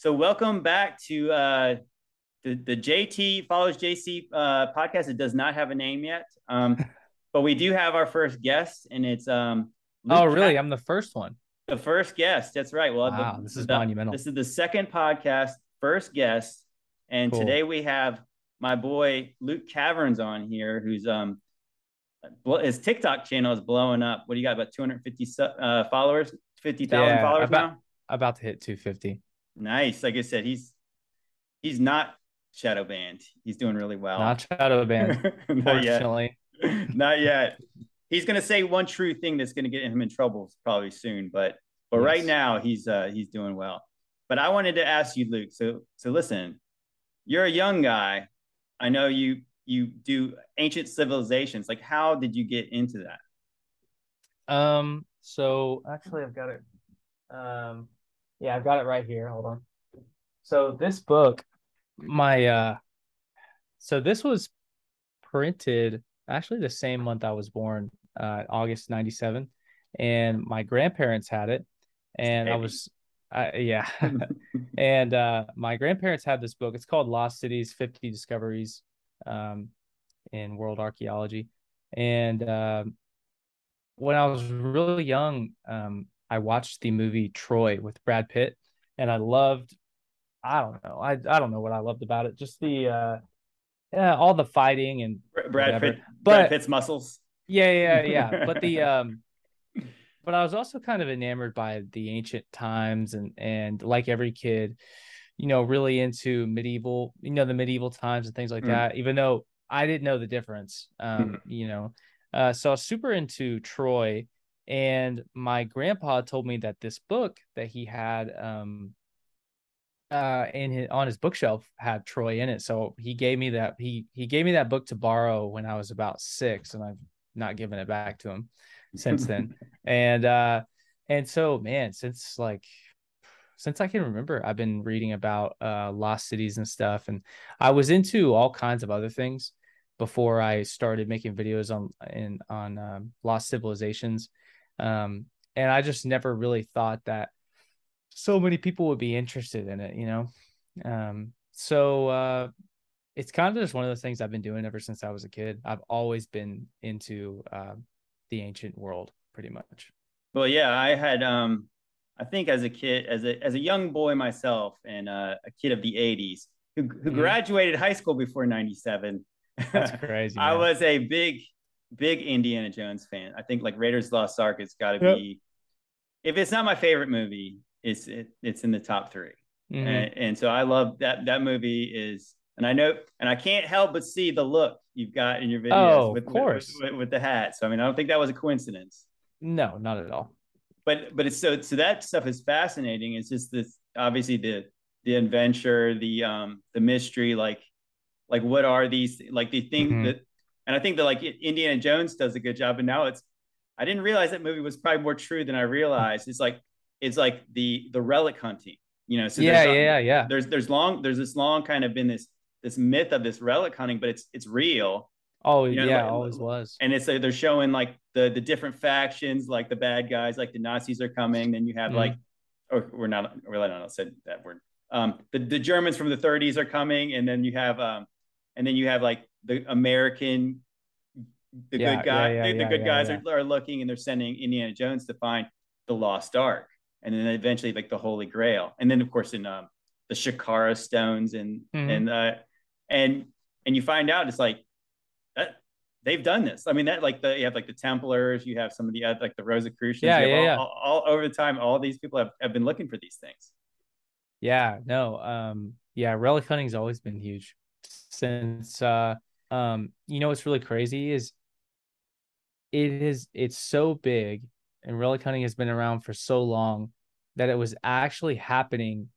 so welcome back to uh, the the JT follows JC uh, podcast. It does not have a name yet, um, but we do have our first guest, and it's um. Luke oh, really? I'm the first one. The first guest. That's right. Well, wow, the, this is the, monumental. This is the second podcast, first guest, and cool. today we have my boy Luke Caverns on here, who's um well his TikTok channel is blowing up. What do you got? About 250 uh, followers, 50,000 yeah, followers about, now. About to hit 250. Nice. Like I said, he's he's not shadow banned. He's doing really well. Not shadow banned. not yet. not yet. He's gonna say one true thing that's gonna get him in trouble probably soon, but but yes. right now he's uh he's doing well. But I wanted to ask you, Luke. So so listen, you're a young guy. I know you you do ancient civilizations. Like how did you get into that? Um so actually I've got it. Um yeah, I've got it right here. Hold on. So this book, my uh so this was printed actually the same month I was born, uh August 97. And my grandparents had it. And I was uh, yeah. and uh my grandparents had this book. It's called Lost Cities 50 Discoveries um in world archaeology. And um when I was really young, um, I watched the movie Troy with Brad Pitt, and I loved. I don't know. I I don't know what I loved about it. Just the uh, yeah, all the fighting and Brad Pitt, but, Brad Pitt's muscles. Yeah, yeah, yeah. but the um, but I was also kind of enamored by the ancient times and and like every kid, you know, really into medieval, you know, the medieval times and things like mm. that. Even though I didn't know the difference, um, mm. you know, uh, so I was super into Troy and my grandpa told me that this book that he had um uh in his, on his bookshelf had Troy in it. So he gave me that he he gave me that book to borrow when I was about 6 and I've not given it back to him since then. and uh and so man, since like since I can remember, I've been reading about uh lost cities and stuff and I was into all kinds of other things before I started making videos on in on um, lost civilizations um, and I just never really thought that so many people would be interested in it, you know? Um, so, uh, it's kind of just one of those things I've been doing ever since I was a kid. I've always been into, uh, the ancient world pretty much. Well, yeah, I had, um, I think as a kid, as a, as a young boy myself and uh, a kid of the eighties who, who mm-hmm. graduated high school before 97. That's crazy. I was a big big Indiana Jones fan. I think like Raiders Lost Ark has got to yep. be if it's not my favorite movie, it's it, it's in the top 3 mm-hmm. and, and, so I love that that movie is and I know and I can't help but see the look you've got in your videos oh, with, of course. With, with, with, the hat. So I mean I don't think that was a coincidence. No, not at all. But but it's so so that stuff is fascinating. It's just this obviously the the adventure, the um the mystery, like like what are these like the thing mm-hmm. that and I think that like Indiana Jones does a good job. And now it's, I didn't realize that movie was probably more true than I realized. It's like, it's like the, the relic hunting, you know? So yeah, yeah, yeah. There's, there's long, there's this long kind of been this, this myth of this relic hunting, but it's, it's real. Oh you know, yeah, like, always was. And it's like, they're showing like the, the different factions, like the bad guys, like the Nazis are coming. Then you have mm. like, or we're not, we're not said that word. Um, the, the Germans from the 30s are coming, and then you have um, and then you have like the American, the yeah, good guy, yeah, yeah, the, the, good guys Are, are looking and they're sending Indiana Jones to find the lost ark, and then eventually like the Holy Grail, and then of course in um, the Sankara stones and mm-hmm. and uh, and and you find out it's like that they've done this. I mean that like the you have like the Templars, you have some of the uh, like the Rosicrucians, yeah, yeah, all. All, all, over the time, all these people have, have been looking for these things. Yeah, no, um, yeah, relic hunting's always been huge since uh um you know what's really crazy is it is it's so big and relic hunting has been around for so long that it was actually happening.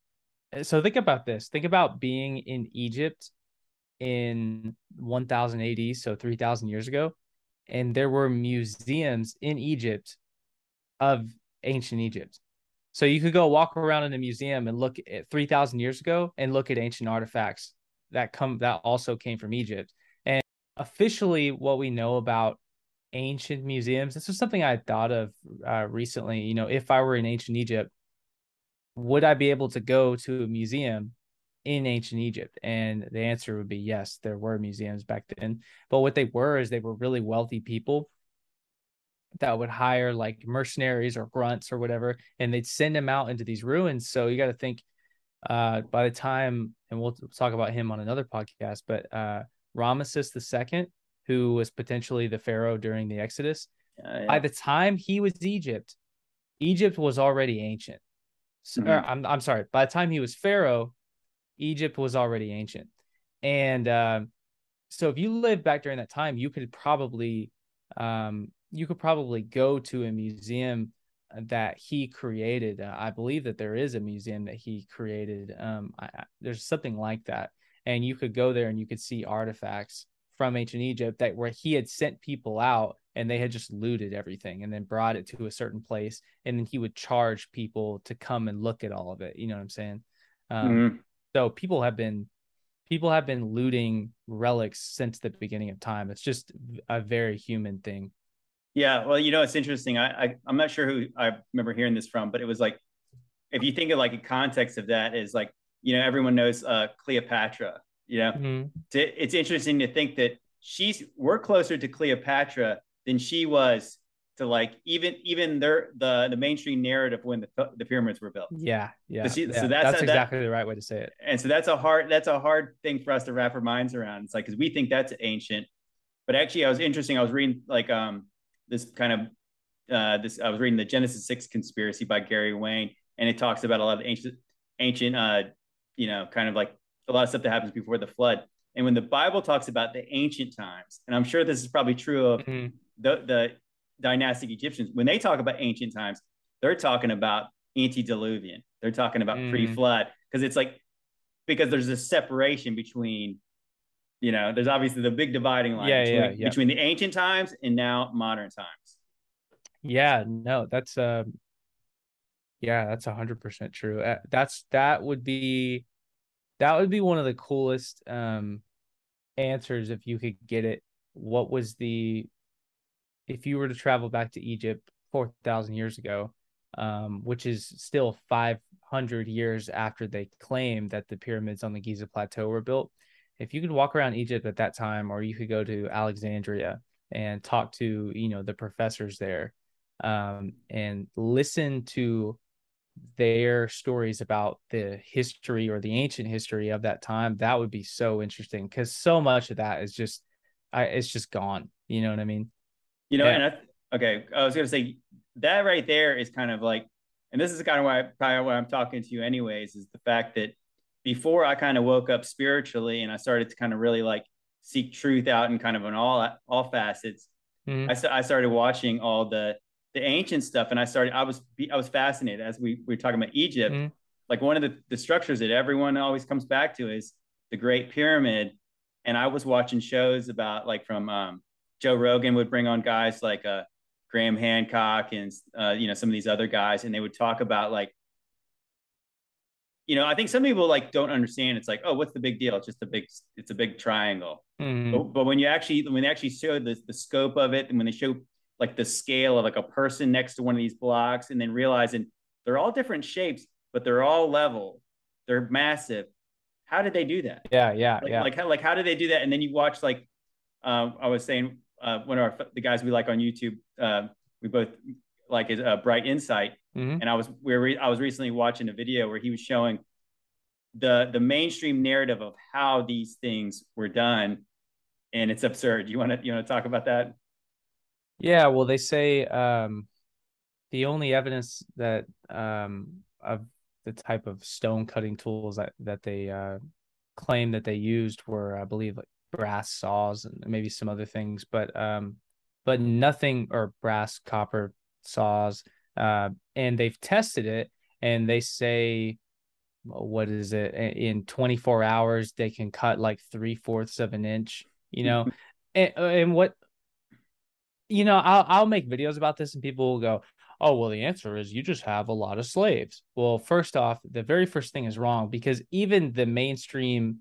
So think about this. Think about being in egypt in 1000 AD so 3000 years ago and there were museums in Egypt of ancient Egypt. So you could go walk around in a museum and look at 3000 years ago and look at ancient artifacts that come that also came from Egypt. Officially, what we know about ancient museums, this was something I thought of uh, recently. You know, if I were in ancient Egypt, would I be able to go to a museum in ancient Egypt? And the answer would be yes, there were museums back then. But what they were is they were really wealthy people that would hire like mercenaries or grunts or whatever, and they'd send them out into these ruins. So you got to think uh, by the time, and we'll talk about him on another podcast, but uh, Ramesses II, who was potentially the pharaoh during the Exodus, yeah. by the time he was Egypt, Egypt was already ancient. So, mm-hmm. I'm I'm sorry. By the time he was pharaoh, Egypt was already ancient, and uh, so if you lived back during that time, you could probably um, you could probably go to a museum that he created. Uh, I believe that there is a museum that he created. Um, I, there's something like that, and you could go there and you could see artifacts from ancient Egypt that where he had sent people out and they had just looted everything and then brought it to a certain place and then he would charge people to come and look at all of it. You know what i'm saying? Um, mm-hmm. so people have been people have been looting relics since the beginning of time. It's just a very human thing. Yeah well you know it's interesting. I, I i'm not sure who i remember hearing this from but it was like if you think of like a context of that is like you know everyone knows uh cleopatra you know mm-hmm. it's interesting to think that she's we're closer to cleopatra than she was to like even even their the the mainstream narrative when the the pyramids were built. Yeah, yeah. So, she, yeah. so that's, that's a, exactly that, the right way to say it. And so that's a hard that's a hard thing for us to wrap our minds around. It's like because we think that's ancient, but actually, I was interesting. I was reading like um this kind of uh this I was reading the Genesis six conspiracy by Gary Wayne, and it talks about a lot of ancient ancient uh you know kind of like a lot of stuff that happens before the flood. And when the Bible talks about the ancient times, and I'm sure this is probably true of mm-hmm the the dynastic Egyptians, when they talk about ancient times, they're talking about antediluvian. They're talking about mm. pre-flood because it's like because there's a separation between, you know, there's obviously the big dividing line yeah, between, yeah, yeah. between the ancient times and now modern times. Yeah, no, that's uh, yeah, that's hundred percent true. That's that would be that would be one of the coolest um answers if you could get it. What was the if you were to travel back to Egypt 4,000 years ago, um, which is still 500 years after they claim that the pyramids on the Giza Plateau were built, if you could walk around Egypt at that time, or you could go to Alexandria and talk to, you know, the professors there um, and listen to their stories about the history or the ancient history of that time, that would be so interesting because so much of that is just, I, it's just gone. You know what I mean? You know, yeah. and I, okay, I was gonna say that right there is kind of like, and this is kind of why probably why I'm talking to you anyways, is the fact that before I kind of woke up spiritually and I started to kind of really like seek truth out in kind of an all all facets. Mm-hmm. I, I started watching all the the ancient stuff and I started I was I was fascinated as we, we were talking about Egypt. Mm-hmm. Like one of the, the structures that everyone always comes back to is the Great Pyramid. And I was watching shows about like from um, Joe Rogan would bring on guys like uh, Graham Hancock and uh, you know some of these other guys, and they would talk about like, you know, I think some people like don't understand. It's like, oh, what's the big deal? It's just a big, it's a big triangle. Mm-hmm. But, but, when you actually when they actually show the the scope of it, and when they show like the scale of like a person next to one of these blocks, and then realizing they're all different shapes, but they're all level, they're massive. How did they do that? Yeah, yeah, like, yeah. Like how like how did they do that? And then you watch like uh, I was saying uh, one of our, the guys we like on YouTube, uh, we both like is uh, Bright Insight, mm-hmm. and I was we were I was recently watching a video where he was showing the the mainstream narrative of how these things were done, and it's absurd. You want to you want to talk about that? Yeah, well, they say um, the only evidence that um, of the type of stone cutting tools that that they uh, claim that they used were, I believe, like brass saws and maybe some other things, but um, but nothing or brass copper saws. Uh, and they've tested it, and they say, what is it? In 24 hours, they can cut like three fourths of an inch. You know, and and what you know, I'll I'll make videos about this, and people will go, oh well the answer is you just have a lot of slaves well first off the very first thing is wrong because even the mainstream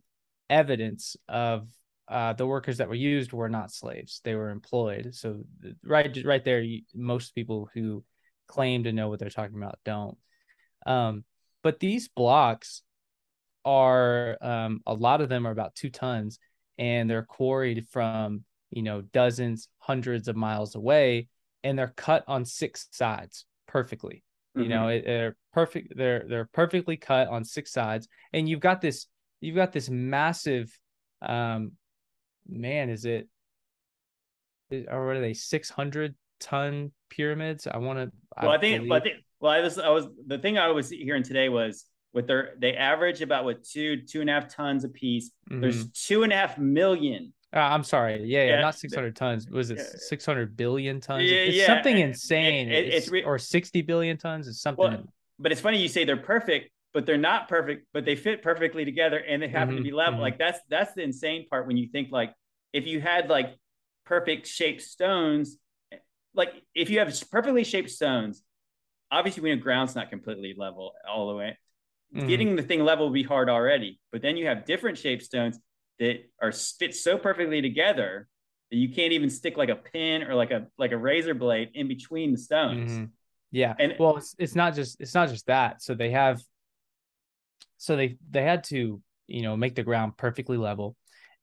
evidence of uh, the workers that were used were not slaves; they were employed. So right, right there, most people who claim to know what they're talking about don't. Um, but these blocks are um, a lot of them are about two tons and they're quarried from you know dozens hundreds of miles away and they're cut on six sides perfectly you mm-hmm. know it, they're perfect they're they're perfectly cut on six sides and you've got this you've got this massive um man is it or are they 600 ton pyramids i want to well i, I think well, I think well i was i was the thing i was hearing today was with their they average about what two two and a half tons a piece. Mm-hmm. There's two and a half million. Uh, I'm sorry. Yeah, yeah, yeah, not 600 tons. Was it 600 billion tons? Yeah, it's yeah. something insane. It, it, it's, it's or 60 billion tons. It's something. Well, but it's funny you say they're perfect, but they're not perfect. But they fit perfectly together, and they happen mm-hmm, to be level. Mm-hmm. Like that's that's the insane part when you think like if you had like perfect shaped stones, like if you have perfectly shaped stones, obviously we know ground's not completely level all the way mm-hmm. getting the thing level will be hard already. But then you have different shaped stones that are fit so perfectly together that you can't even stick like a pin or like a like a razor blade in between the stones. Mm-hmm. Yeah. And well, it's, it's not just it's not just that. So they have so they they had to, you know, make the ground perfectly level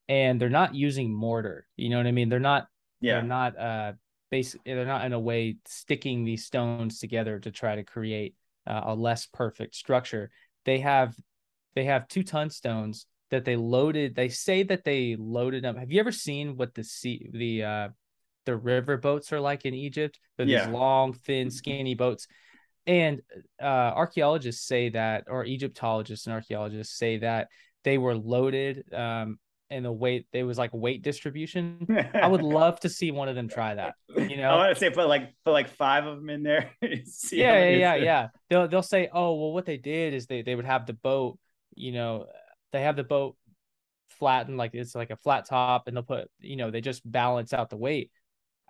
and they're not using mortar. You know what I mean? They're not yeah. they're not uh basically they're not in a way sticking these stones together to try to create uh, a less perfect structure they have they have two ton stones that they loaded. They say that they loaded them. Have you ever seen what the sea the uh the river boats are like in Egypt? They're yeah. these long, thin, skinny boats. And uh, archaeologists say that, or Egyptologists and archaeologists say that they were loaded um, and the weight it was like weight distribution. I would love to see one of them try that. You know, I want to say put like put like five of them in there. yeah, yeah, yeah, yeah. They'll they'll say, oh well, what they did is they they would have the boat. You know, they have the boat flattened like it's like a flat top, and they'll put you know they just balance out the weight.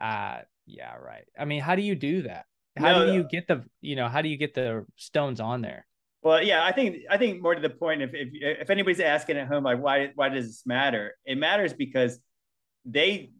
Uh yeah, right. I mean, how do you do that? How no, do you get the you know how do you get the stones on there? Well, yeah, I think I think more to the point, if if if anybody's asking at home, like why why does this matter? It matters because they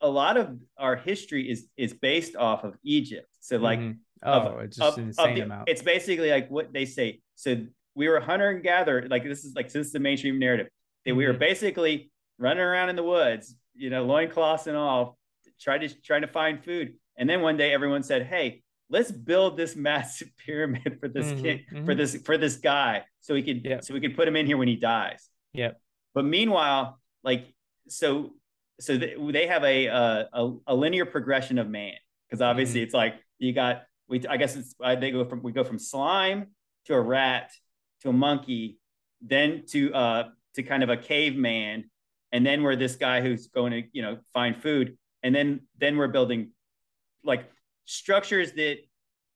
a lot of our history is is based off of Egypt. So like, mm-hmm. oh, of, it's just of, insane of the, amount. It's basically like what they say. So we were hunter and gatherer. Like this is like is the mainstream narrative that we were mm-hmm. basically running around in the woods, you know, loincloths and all, trying to trying to find food. And then one day everyone said, "Hey, let's build this massive pyramid for this mm-hmm, kid mm-hmm. for this for this guy so we could yep. so we could put him in here when he dies yep but meanwhile like so so they have a, a a linear progression of man because obviously mm-hmm. it's like you got we i guess it's they go from we go from slime to a rat to a monkey then to uh to kind of a caveman and then we're this guy who's going to you know find food and then then we're building like structures that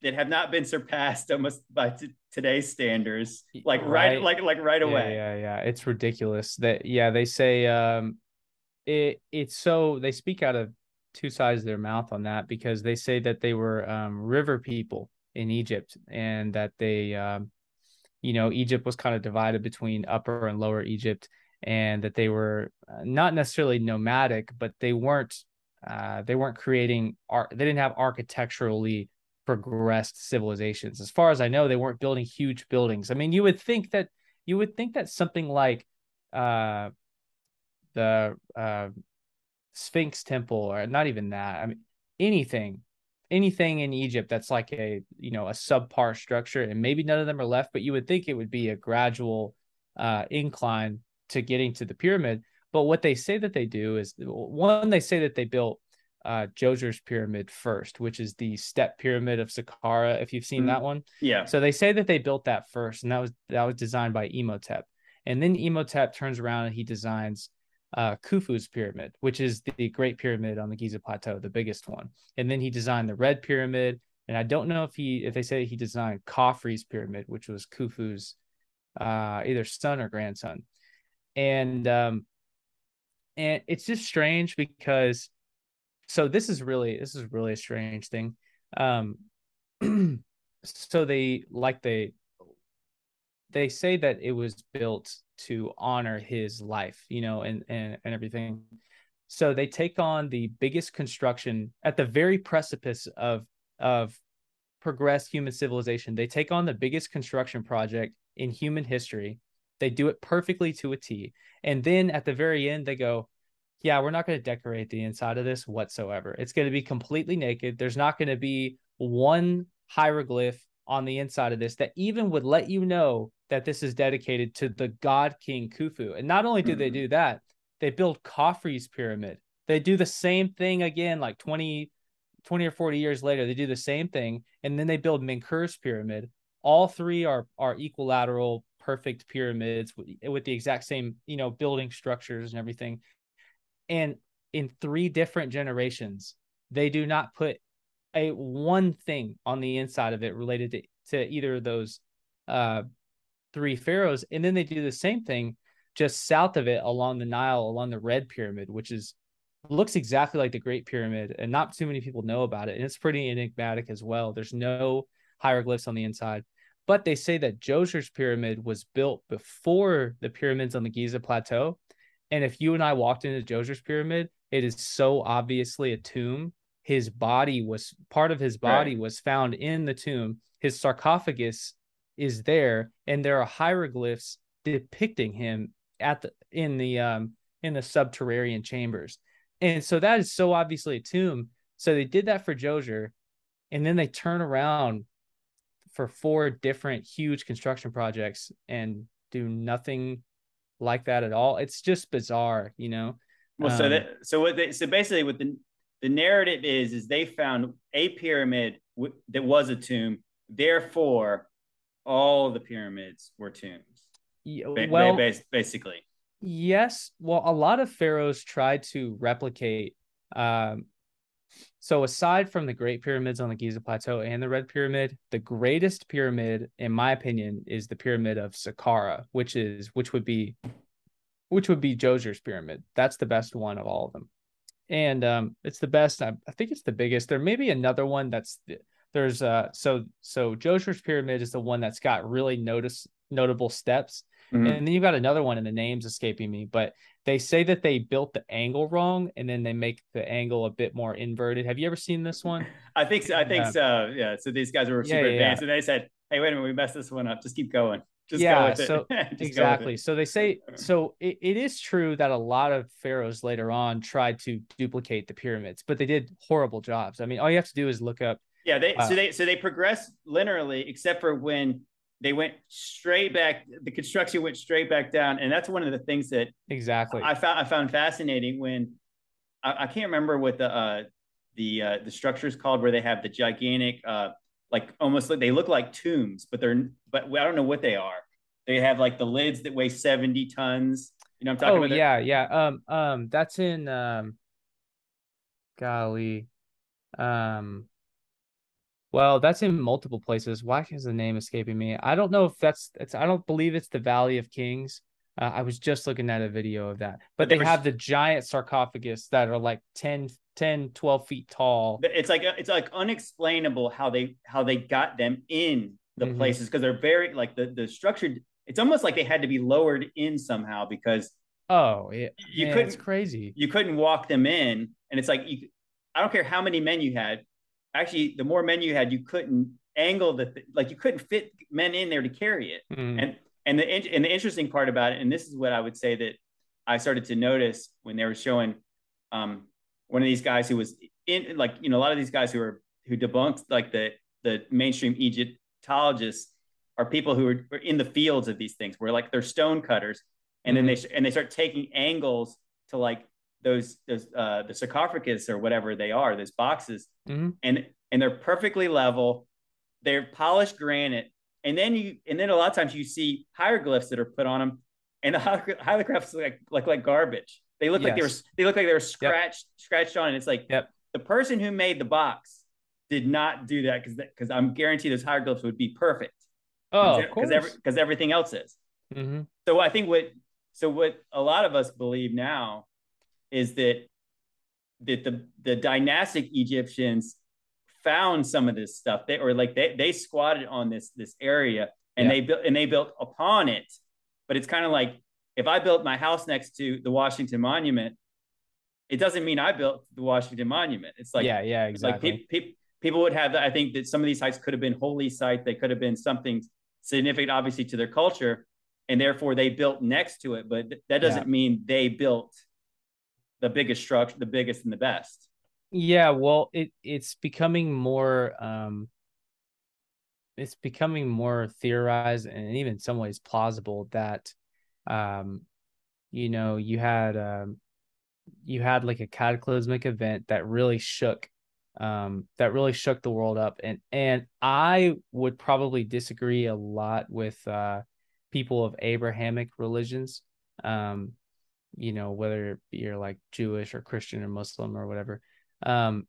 that have not been surpassed almost by t- today's standards like right. right, like like right away yeah, yeah yeah it's ridiculous that yeah they say um it it's so they speak out of two sides of their mouth on that because they say that they were um river people in Egypt and that they um you know Egypt was kind of divided between upper and lower Egypt and that they were uh, not necessarily nomadic but they weren't uh, they weren't creating art. They didn't have architecturally progressed civilizations. As far as I know, they weren't building huge buildings. I mean, you would think that you would think that something like uh, the uh, Sphinx Temple, or not even that. I mean, anything, anything in Egypt that's like a you know a subpar structure, and maybe none of them are left. But you would think it would be a gradual uh, incline to getting to the pyramid. But what they say that they do is one, they say that they built uh Djoser's pyramid first, which is the step pyramid of Saqqara, if you've seen mm-hmm. that one. Yeah. So they say that they built that first, and that was that was designed by Imhotep. And then Imhotep turns around and he designs uh, Khufu's pyramid, which is the Great Pyramid on the Giza Plateau, the biggest one. And then he designed the Red Pyramid. And I don't know if he if they say he designed Khafre's pyramid, which was Khufu's uh, either son or grandson. And um, and it's just strange because so this is really this is really a strange thing um so they like they they say that it was built to honor his life you know and and, and everything so they take on the biggest construction at the very precipice of of progress human civilization. They take on the biggest construction project in human history. They do it perfectly to a T. And then at the very end, they go, Yeah, we're not going to decorate the inside of this whatsoever. It's going to be completely naked. There's not going to be one hieroglyph on the inside of this that even would let you know that this is dedicated to the god king Khufu. And not only do they mm-hmm. do that, they build Khafre's pyramid. They do the same thing again, like 20, 20 or 40 years later. They do the same thing. And then they build Menkaure's pyramid. All three are, are equilateral, perfect pyramids with, with the exact same, you know, building structures and everything. And in three different generations, they do not put a one thing on the inside of it related to, to either of those uh, three pharaohs. And then they do the same thing just south of it along the Nile, along the Red Pyramid, which is looks exactly like the Great Pyramid, and not too many people know about it. And it's pretty enigmatic as well. There's no hieroglyphs on the inside. But they say that Djoser's pyramid was built before the pyramids on the Giza Plateau. And if you and I walked into Djoser's pyramid, it is so obviously a tomb. His body was part of his body right. was found in the tomb. His sarcophagus is there, and there are hieroglyphs depicting him at the in the um in the subterranean chambers. And so that is so obviously a tomb. So they did that for Djoser, and then they turn around for four different huge construction projects and do nothing like that at all. It's just bizarre, you know. Well, um, so that so what they so basically what the the narrative is is they found a pyramid w- that was a tomb. Therefore, all the pyramids were tombs. Yeah, well, basically. Yes. Well, a lot of pharaohs tried to replicate. Um, so, aside from the Great Pyramids on the Giza Plateau and the Red Pyramid, the greatest pyramid, in my opinion, is the Pyramid of Saqqara, which is which would be, which would be Djoser's pyramid. That's the best one of all of them, and um, it's the best. I, I think it's the biggest. There may be another one that's there's uh so so Djoser's pyramid is the one that's got really notice notable steps Mm-hmm. And then you've got another one, and the name's escaping me, but they say that they built the angle wrong, and then they make the angle a bit more inverted. Have you ever seen this one? I think so. I think yeah. so. Yeah. So these guys were super yeah, yeah, advanced, and they said, "Hey, wait a minute, we messed this one up. Just keep going." Just yeah, so exactly. So they say so it, it is true that a lot of pharaohs later on tried to duplicate the pyramids, but they did horrible jobs. I mean, all you have to do is look up. Yeah, they so they so they progress linearly, except for when they went straight back the construction went straight back down. And that's one of the things that exactly. I found i found fascinating when i, I can't remember what the uh the uh the structure is called where they have the gigantic uh like almost like they look like tombs but they're but i don't know what they are. They have like the lids that weigh 70 tons. You know i'm talking oh, about? Yeah yeah. Um um that's in um golly. Um well, that's in multiple places. Why is the name escaping me? I don't know if that's it's I don't believe it's the Valley of Kings. Uh, I was just looking at a video of that. But, they have the giant sarcophagus that are like 10, 10, 12 feet tall. It's like it's like unexplainable how they how they got them in the mm-hmm. places because they're very like the the structure it's almost like they had to be lowered in somehow because oh yeah you Man, couldn't it's crazy you couldn't walk them in and it's like you I don't care how many men you had actually the more men you had, you couldn't angle the like you couldn't fit men in there to carry it. Mm. And and the and the interesting part about it, and this is what I would say that I started to notice when they were showing um, one of these guys who was in like you know a lot of these guys who are who debunked like the the mainstream Egyptologists are people who are, are in the fields of these things where like they're stone cutters and mm-hmm. then they and they start taking angles to like those those uh, the sarcophagus or whatever they are, those boxes, mm-hmm. and and they're perfectly level. They're polished granite, and then you and then a lot of times you see hieroglyphs that are put on them, and the hieroglyphs look like like like garbage. They look yes. like they were they look like they were scratched yep. scratched on. And it's like yep. the person who made the box did not do that because because I'm guaranteed those hieroglyphs would be perfect. Oh, because every, everything else is. Mm-hmm. So I think what so what a lot of us believe now is that that the the dynastic Egyptians found some of this stuff. They or like they they squatted on this this area and yeah. they built and they built upon it. But it's kind of like if I built my house next to the Washington Monument, it doesn't mean I built the Washington Monument. It's like yeah, yeah, exactly. Like pe- pe- people would have. I think that some of these sites could have been holy sites. They could have been something significant, obviously, to their culture, and therefore they built next to it. But that doesn't yeah. mean they built the biggest structure, the biggest and the best. Yeah, well, it it's becoming more um it's becoming more theorized and even in some ways plausible that um you know you had um you had like a cataclysmic event that really shook um that really shook the world up and and I would probably disagree a lot with uh people of Abrahamic religions um you know whether you're like Jewish or Christian or Muslim or whatever um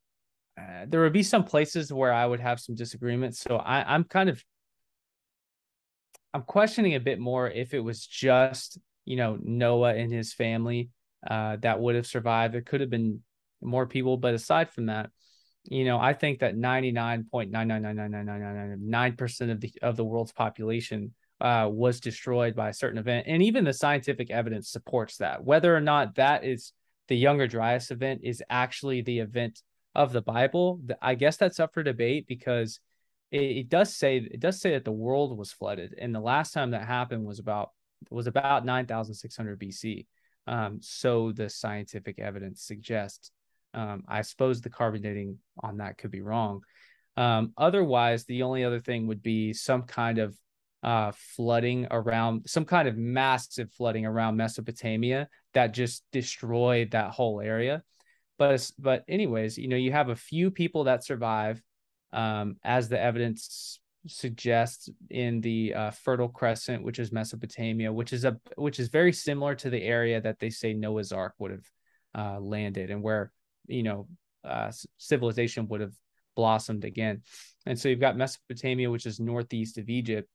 uh, there would be some places where I would have some disagreements. So I, I'm kind of I'm questioning a bit more if it was just you know Noah and his family uh, that would have survived. There could have been more people, but aside from that, you know, I think that 99.9999999 percent of the of the world's population uh, was destroyed by a certain event, and even the scientific evidence supports that. Whether or not that is the Younger Dryas event is actually the event of the Bible, I guess that's up for debate because it, it does say it does say that the world was flooded, and the last time that happened was about was about 9,600 BC. Um, so the scientific evidence suggests. Um, I suppose the carbon dating on that could be wrong. Um, otherwise, the only other thing would be some kind of uh, flooding around, some kind of massive flooding around Mesopotamia that just destroyed that whole area. But but anyways, you know, you have a few people that survive, um, as the evidence suggests in the uh, Fertile Crescent, which is Mesopotamia, which is a which is very similar to the area that they say Noah's Ark would have uh, landed, and where you know uh, civilization would have blossomed again. And so you've got Mesopotamia, which is northeast of Egypt,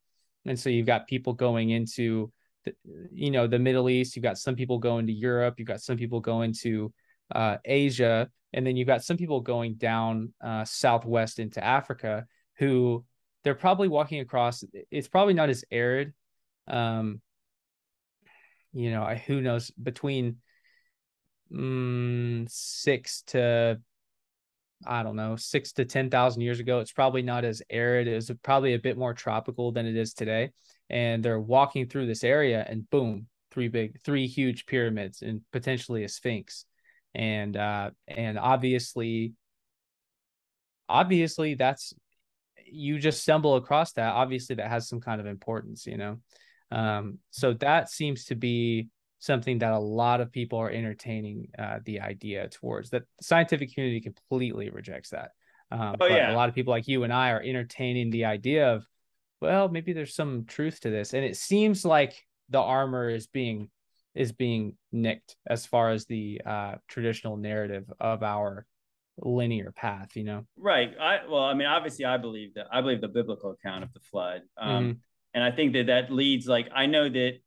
and so you've got people going into the, you know the Middle East. You've got some people going to Europe. You've got some people going to uh, Asia, and then you've got some people going down uh, southwest into Africa who they're probably walking across. It's probably not as arid. Um, you know, who knows between mm, six to I don't know, six to 10,000 years ago, it's probably not as arid. It was probably a bit more tropical than it is today. And they're walking through this area and boom, three big, three huge pyramids and potentially a sphinx and uh and obviously obviously that's you just stumble across that obviously that has some kind of importance you know um so that seems to be something that a lot of people are entertaining uh, the idea towards that the scientific community completely rejects that. Um, oh, yeah. a lot of people like you and i are entertaining the idea of well maybe there's some truth to this. And it seems like the armor is being is being nicked as far as the uh, traditional narrative of our linear path you know? Right. I well i mean obviously i believe that i believe the biblical account of the flood. Um mm-hmm. and i think that that leads like i know that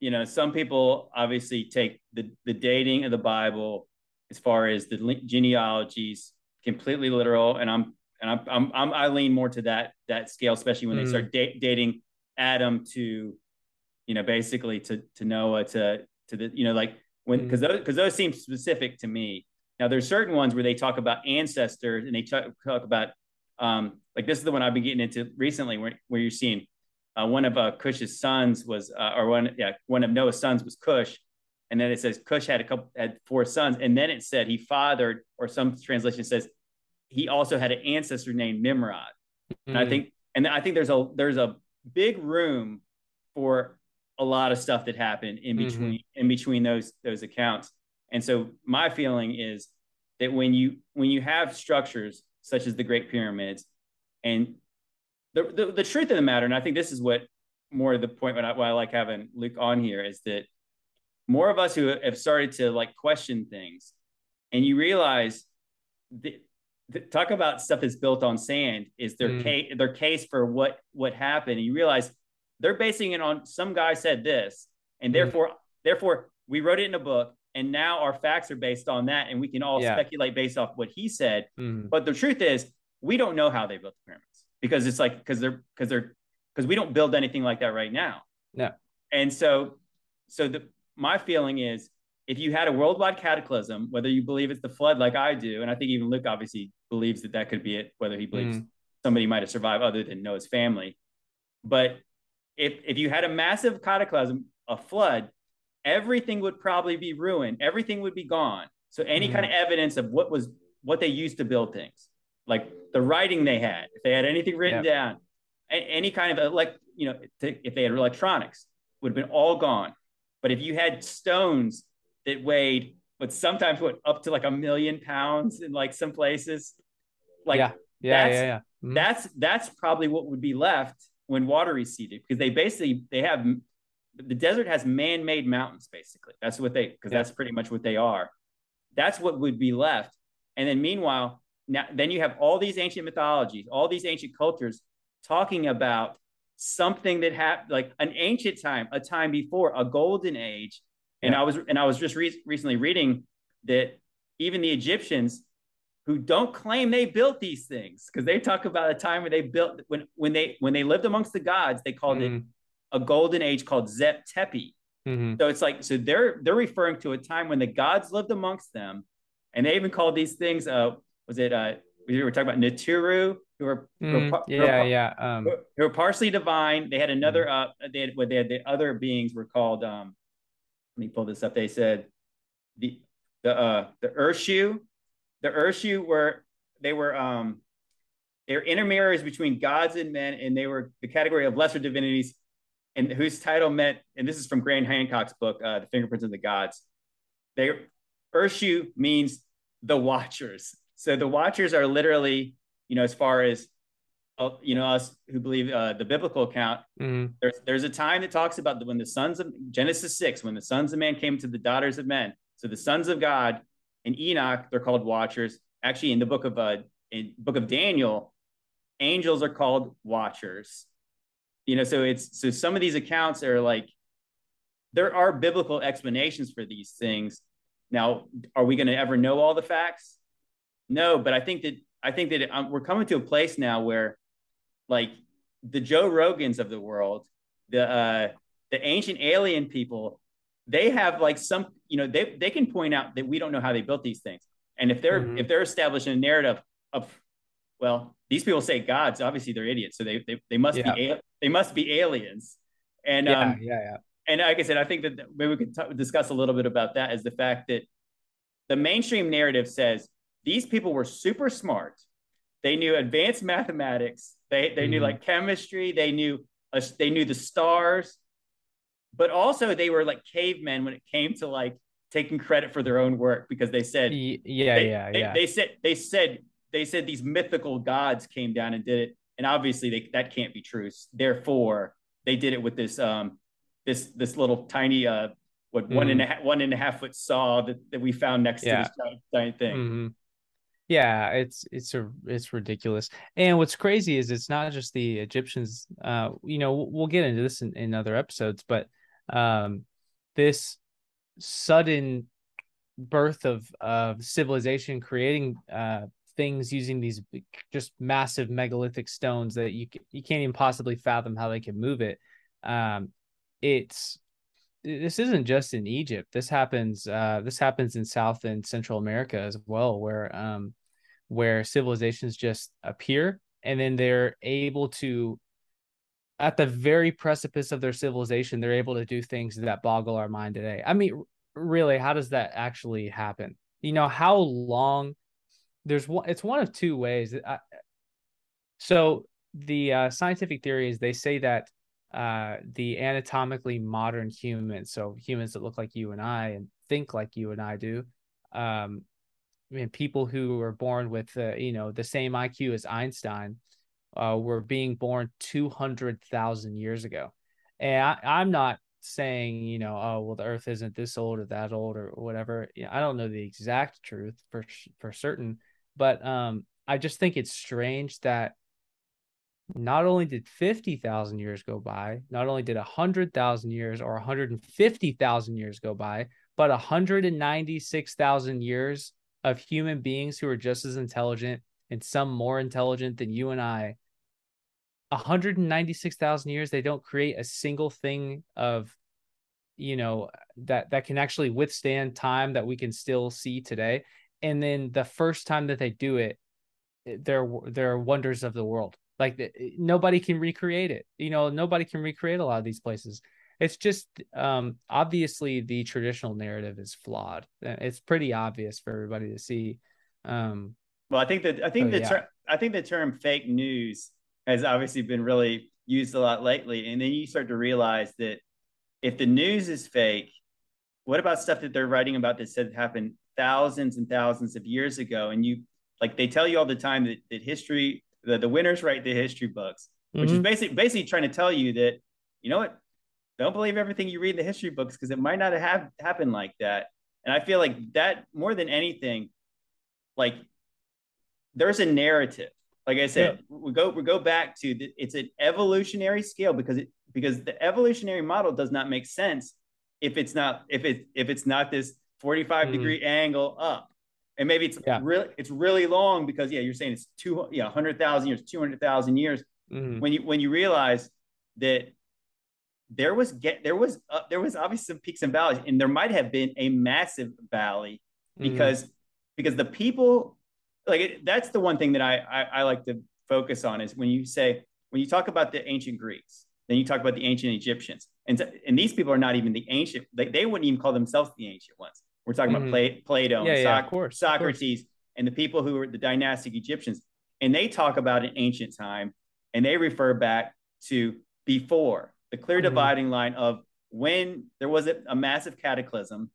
you know some people obviously take the the dating of the bible as far as the genealogies completely literal and i'm and i'm, I'm, I'm i lean more to that that scale especially when mm-hmm. they start da- dating adam to you know, basically to to Noah to to the you know like when because mm-hmm. those because those seem specific to me. Now there's certain ones where they talk about ancestors and they talk, talk about um, like this is the one I've been getting into recently where where you're seeing uh, one of uh, Cush's sons was uh, or one yeah one of Noah's sons was Cush, and then it says Cush had a couple had four sons, and then it said he fathered or some translation says he also had an ancestor named Nimrod, mm-hmm. and I mm. think and I think there's a there's a big room for a lot of stuff that happened in mm-hmm. between mm-hmm. in between those those accounts. And so my feeling is that when you when you have structures such as the Great Pyramids, and the the, the truth of the matter, and I think this is what more of the point why I, why I like having Luke on here is that more of us who have started to like question things, and you realize that talk about stuff that's built on sand is their mm. case their case for what what happened. And you realize they're basing it on some guy said this, and mm-hmm. therefore, mm-hmm. therefore, we wrote it in a book, and now our facts are based on that, and we can all yeah. speculate based off what he said. Mm-hmm. But the truth is, we don't know how they built the pyramids because it's like because they're because they're because we don't build anything like that right now. No. And so, so the my feeling is if you had a worldwide cataclysm, whether you believe it's the flood like I do, and I think even Luke obviously believes that that could be it, whether he believes mm. somebody might have survived other than Noah's family. But if if you had a massive cataclysm, a flood, everything would probably be ruined. Everything would be gone. So any mm. kind of evidence of what was what they used to build things, like the writing they had, if they had anything written yep. down, any kind of like you know, if they had electronics, would have been all gone. But if you had stones that weighed, but sometimes went up to like a million pounds in like some places, like yeah, yeah, that's, yeah, yeah. Mm-hmm. That's that's probably what would be left when water receded because they basically they have the desert has man-made mountains basically. That's what they because yeah. that's pretty much what they are. That's what would be left. And then meanwhile, now then you have all these ancient mythologies, all these ancient cultures talking about something that happened like an ancient time, a time before, a golden age. And yeah. I was and I was just re- recently reading that even the Egyptians who don't claim they built these things because they talk about a time when they built when when they when they lived amongst the gods they called mm-hmm. it a golden age called Zep Tepi. Mm-hmm. So it's like so they're they're referring to a time when the gods lived amongst them, and they even called these things uh was it uh we were talking about Neteru who were, mm, who were yeah, who yeah, um, who were partially divine. They had another, mm. uh, they had what they had the other beings were called. Um, let me pull this up. They said the the uh the Urshu, the Urshu were they were um they were intermediaries between gods and men, and they were the category of lesser divinities, and whose title meant, and this is from Graham Hancock's book, uh, The Fingerprints of the Gods. They Urshu means the Watchers. So the Watchers are literally you know, as far as uh, you know, us who believe uh, the biblical account, mm-hmm. there's there's a time that talks about when the sons of Genesis six, when the sons of man came to the daughters of men. So the sons of God in Enoch, they're called watchers. Actually, in the book of uh, in book of Daniel, angels are called watchers. You know, so it's so some of these accounts are like there are biblical explanations for these things. Now, are we going to ever know all the facts? No, but I think that I think that um, we're coming to a place now where, like, the Joe Rogans of the world, the uh, the ancient alien people, they have like some, you know, they they can point out that we don't know how they built these things, and if they're mm-hmm. if they're establishing a narrative of, well, these people say gods, obviously they're idiots, so they they, they must yeah. be they must be aliens, and yeah, um, yeah, yeah. And like I said, I think that maybe we could t- discuss a little bit about that is the fact that the mainstream narrative says these people were super smart. They knew advanced mathematics. They they mm-hmm. knew like chemistry. They knew uh, they knew the stars, but also they were like cavemen when it came to like taking credit for their own work because they said yeah they, yeah they, yeah they said they said they said these mythical gods came down and did it and obviously they, that can't be true therefore they did it with this um this this little tiny uh what mm-hmm. one and a half one and a half foot saw that, that we found next yeah. to this giant, giant thing mm-hmm yeah it's it's a it's ridiculous. And what's crazy is it's not just the egyptians uh you know we'll get into this in, in other episodes but um this sudden birth of of civilization creating uh things using these just massive megalithic stones that you you can't even possibly fathom how they can move it um it's this isn't just in Egypt. This happens. Uh, this happens in South and Central America as well, where um, where civilizations just appear and then they're able to, at the very precipice of their civilization, they're able to do things that boggle our mind today. I mean, really, how does that actually happen? You know, how long? There's one. It's one of two ways. I, so the uh, scientific theory is they say that uh, the anatomically modern humans, so humans that look like you and I and think like you and I do, um, I mean, people who were born with uh, you know the same IQ as Einstein uh, were being born two hundred thousand years ago, and I, I'm not saying you know oh well the Earth isn't this old or that old or whatever. I don't know the exact truth for for certain, but um, I just think it's strange that not only did 50,000 years go by, not only did 100,000 years or 150,000 years go by, but 196,000 years of human beings who are just as intelligent and some more intelligent than you and I. 196,000 years they don't create a single thing of you know that that can actually withstand time that we can still see today and then the first time that they do it eh, they're they're wonders of the world. Like nobody can recreate it. You know, nobody can recreate a lot of these places. It's just um, obviously the traditional narrative is flawed. It's pretty obvious for everybody to see. Um, well, I think that I think the yeah. ter- I think the term fake news has obviously been really used a lot lately, and then you start to realize that if the news is fake, what about stuff that they're writing about that said happened thousands and thousands of years ago? And you like they tell you all the time that, that history, the, the winners write the history books, which mm-hmm. is basically basically trying to tell you that you know what, don't believe everything you read in the history books because it might not have happened like that. And I feel like that more than anything, like there's a narrative. Like I said, yeah. we go we go back to the, it's an evolutionary scale because it because the evolutionary model does not make sense if it's not if it if it's not this 45 mm. degree angle up. And maybe it's yeah. really it's really long because yeah, you're saying it's two yeah, 100,000 years, 200,000 years. Mm. When you when you realize that there was get there was uh, there was obviously some peaks and valleys and there might have been a massive valley mm-hmm. because mm. because the people like it, that's the one thing that I, I, I like to focus on is when you say when you talk about the ancient Greeks, then you talk about the ancient Egyptians, and and these people are not even the ancient. They wouldn't even call themselves the ancient ones. We're talking mm-hmm. about Plato, yeah, yeah, course, Socrates, and the people who were the dynastic Egyptians, and they talk about an ancient time, and they refer back to before the clear mm-hmm. dividing line of when there was a, a massive cataclysm,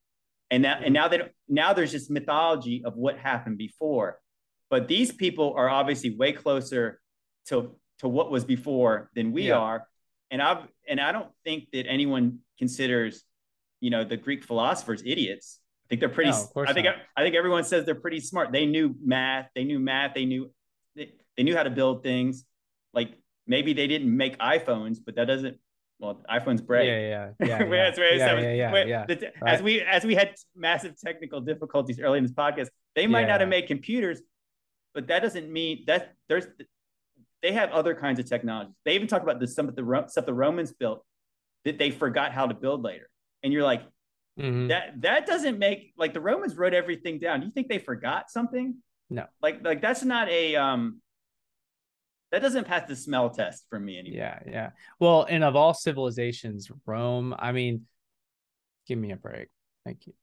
and now and now that now there's just mythology of what happened before but these people are obviously way closer to to what was before than we yeah. are. And I've and I don't think that anyone considers, you know, the Greek philosophers idiots. I think they're pretty. No, I think not. I think everyone says they're pretty smart. They knew math. They knew math. They knew they, they knew how to build things. Like maybe they didn't make iPhones, but that doesn't. Well, iPhones break. Yeah, yeah, yeah. yeah, yeah, yeah, yeah, yeah, the, right. As we as we had massive technical difficulties early in this podcast, they might not have made computers, but that doesn't mean that there's they have other kinds of technologies. They even talk about the some of the stuff the Romans built that they forgot how to build later. And you're like, mm-hmm. that that doesn't make like the Romans wrote everything down. Do you think they forgot something? No. Like like that's not a um that doesn't pass the smell test for me anymore. Yeah, yeah. Well, and of all civilizations, Rome, I mean, give me a break. Thank you.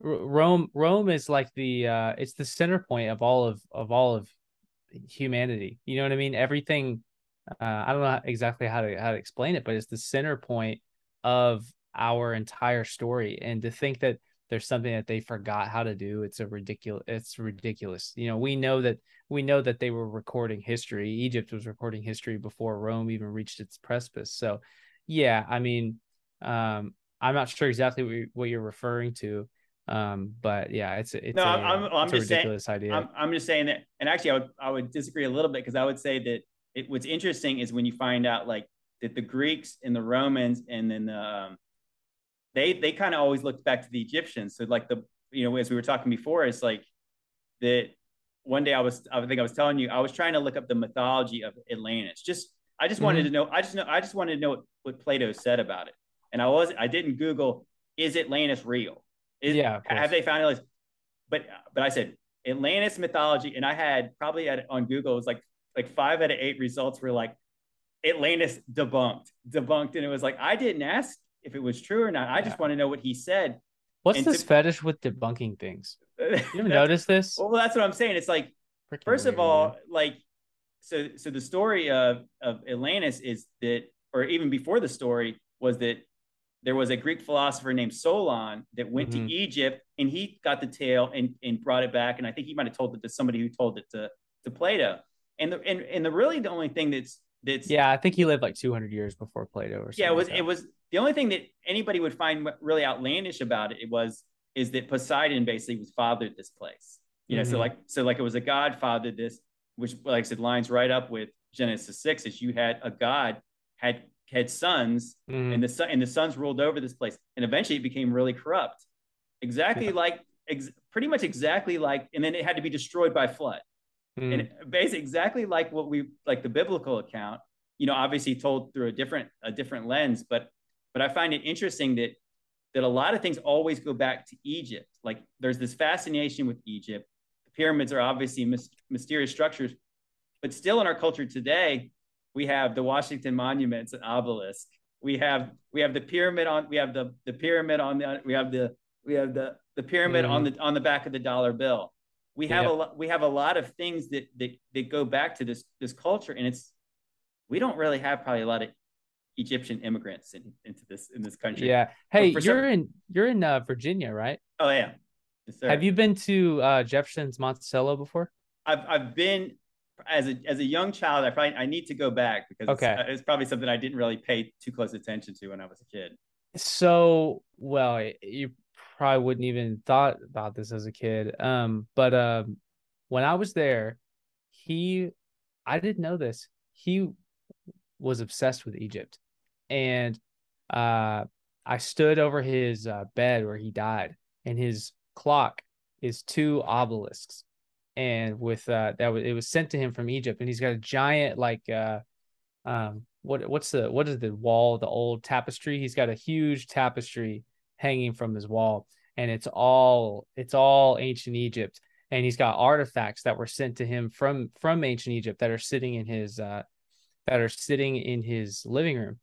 Rome Rome is like the uh it's the center point of all of of all of humanity. You know what I mean? Everything uh I don't know exactly how to how to explain it, but it's the center point of our entire story and to think that there's something that they forgot how to do it's a ridiculous it's ridiculous you know we know that we know that they were recording history egypt was recording history before rome even reached its precipice so yeah i mean um i'm not sure exactly what, what you're referring to um, but yeah, it's it's no, a, I'm, I'm it's just ridiculous saying, idea. I'm, I'm just saying that, and actually, I would I would disagree a little bit because I would say that it, what's interesting is when you find out like that the Greeks and the Romans and then the um, they they kind of always looked back to the Egyptians. So like the you know as we were talking before, it's like that. One day I was I think I was telling you I was trying to look up the mythology of Atlantis. Just I just wanted mm-hmm. to know I just know I just wanted to know what, what Plato said about it, and I was I didn't Google is Atlantis real is, yeah. Have they found Atlantis? But but I said Atlantis mythology, and I had probably had on Google it was like like five out of eight results were like Atlantis debunked, debunked, and it was like I didn't ask if it was true or not. I yeah. just want to know what he said. What's and this to, fetish with debunking things? You ever notice this? Well, that's what I'm saying. It's like Freaking first weird, of all, man. like so so the story of of Atlantis is that, or even before the story was that there was a Greek philosopher named Solon that went mm-hmm. to Egypt and he got the tale and, and brought it back. And I think he might have told it to somebody who told it to, to Plato. And the, and, and the really the only thing that's, that's, yeah, I think he lived like 200 years before Plato or something. Yeah, it was, like it was the only thing that anybody would find really outlandish about it, was, is that Poseidon basically was fathered this place. You know, mm-hmm. so like, so like it was a God fathered this, which like I said, lines right up with Genesis six is you had a God had had sons, mm. and the son and the sons ruled over this place, and eventually it became really corrupt. Exactly yeah. like, ex, pretty much exactly like, and then it had to be destroyed by flood. Mm. And basically exactly like what we like the biblical account. You know, obviously told through a different a different lens, but but I find it interesting that that a lot of things always go back to Egypt. Like there's this fascination with Egypt. The pyramids are obviously mysterious structures, but still in our culture today, we have the Washington monuments and obelisk. We have we have the pyramid on we have the the pyramid on the we have the we have the the pyramid mm-hmm. on the on the back of the dollar bill. We have yeah. a lot we have a lot of things that that that go back to this this culture, and it's we don't really have probably a lot of Egyptian immigrants in, into this in this country. Yeah. Hey, you're some... in you're in uh, Virginia, right? Oh yeah. Yes, have you been to uh, Jefferson's Monticello before? I've I've been as a as a young child. I probably I need to go back because okay. it's, it's probably something I didn't really pay too close attention to when I was a kid. So well, you probably wouldn't even thought about this as a kid. Um, but um, when I was there, he I didn't know this. He was obsessed with Egypt and uh, I stood over his uh, bed where he died, and his clock is two obelisks, and with uh, that it was sent to him from Egypt, and he's got a giant like uh, um, what what's the what is the wall the old tapestry? He's got a huge tapestry hanging from his wall, and it's all it's all ancient Egypt, and he's got artifacts that were sent to him from from ancient Egypt that are sitting in his uh, that are sitting in his living room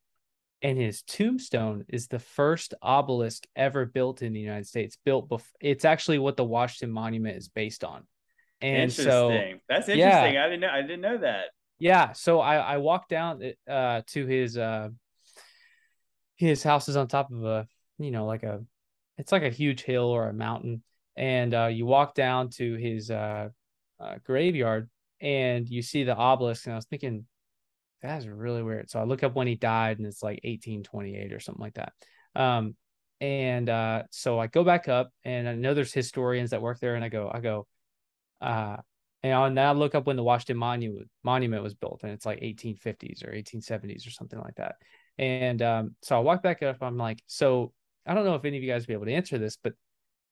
and his tombstone is the first obelisk ever built in the United States. Built before it's actually what the Washington Monument is based on. And so that's interesting. Yeah, I didn't know. I didn't know that. Yeah. So I I walked down uh to his uh his house is on top of a you know like a it's like a huge hill or a mountain and uh you walk down to his uh, uh graveyard and you see the obelisk and I was thinking that's really weird. So I look up when he died and it's like 1828 or something like that. Um, and uh, so I go back up and I know there's historians that work there and I go, I go, uh, and now I look up when the Washington Monument monument was built and it's like 1850s or 1870s or something like that. And um, so I walk back up. I'm like, so I don't know if any of you guys will be able to answer this, but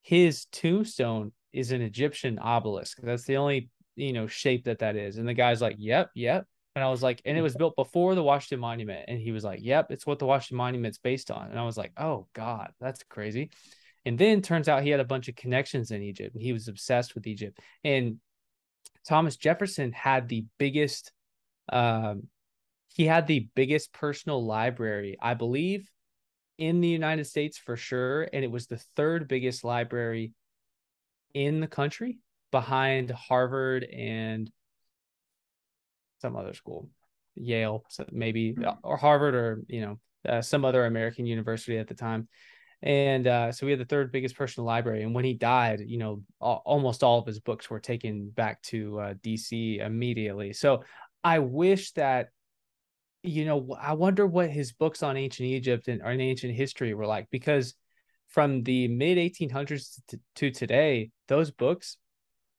his tombstone is an Egyptian obelisk. That's the only you know shape that that is. And the guy's like, yep, yep. And I was like, and it was built before the Washington Monument. And he was like, yep, it's what the Washington Monument's based on. And I was like, oh God, that's crazy. And then turns out he had a bunch of connections in Egypt and he was obsessed with Egypt. And Thomas Jefferson had the biggest, um, he had the biggest personal library, I believe, in the United States for sure. And it was the third biggest library in the country behind Harvard and some other school, Yale, maybe hmm. or Harvard or you know uh, some other American university at the time. And uh, so we had the third biggest personal library. And when he died, you know, all, almost all of his books were taken back to uh, DC immediately. So I wish that, you know, I wonder what his books on ancient Egypt and, and ancient history were like, because from the mid 1800s to, to today, those books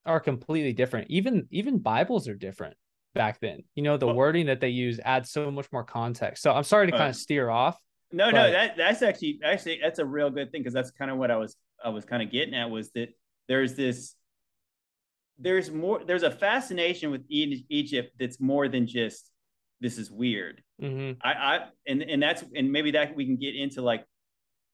are completely different. Even even Bibles are different back then. You know, the well, wording that they use adds so much more context. So I'm sorry to kind of steer off. No, but... no, that that's actually actually that's a real good thing because that's kind of what I was I was kind of getting at was that there's this there's more there's a fascination with Egypt that's more than just this is weird. Mm-hmm. I I and and that's and maybe that we can get into like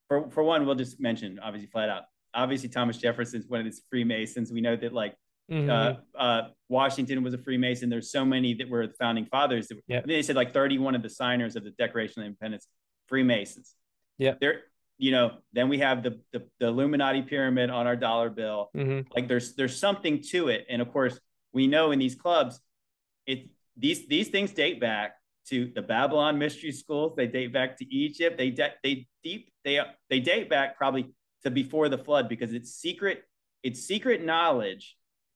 for for one we'll just mention obviously flat out obviously Thomas Jefferson's one of his Freemasons. We know that like Mm-hmm. Uh, uh, Washington was a Freemason. There's so many that were the founding fathers. That, yep. I think they said like 31 of the signers of the Declaration of Independence, Freemasons. Yeah. There, you know, then we have the, the, the Illuminati pyramid on our dollar bill. Mm-hmm. Like there's there's something to it, and of course we know in these clubs, it these these things date back to the Babylon mystery schools. They date back to Egypt. They de- they deep they they date back probably to before the flood because it's secret. It's secret knowledge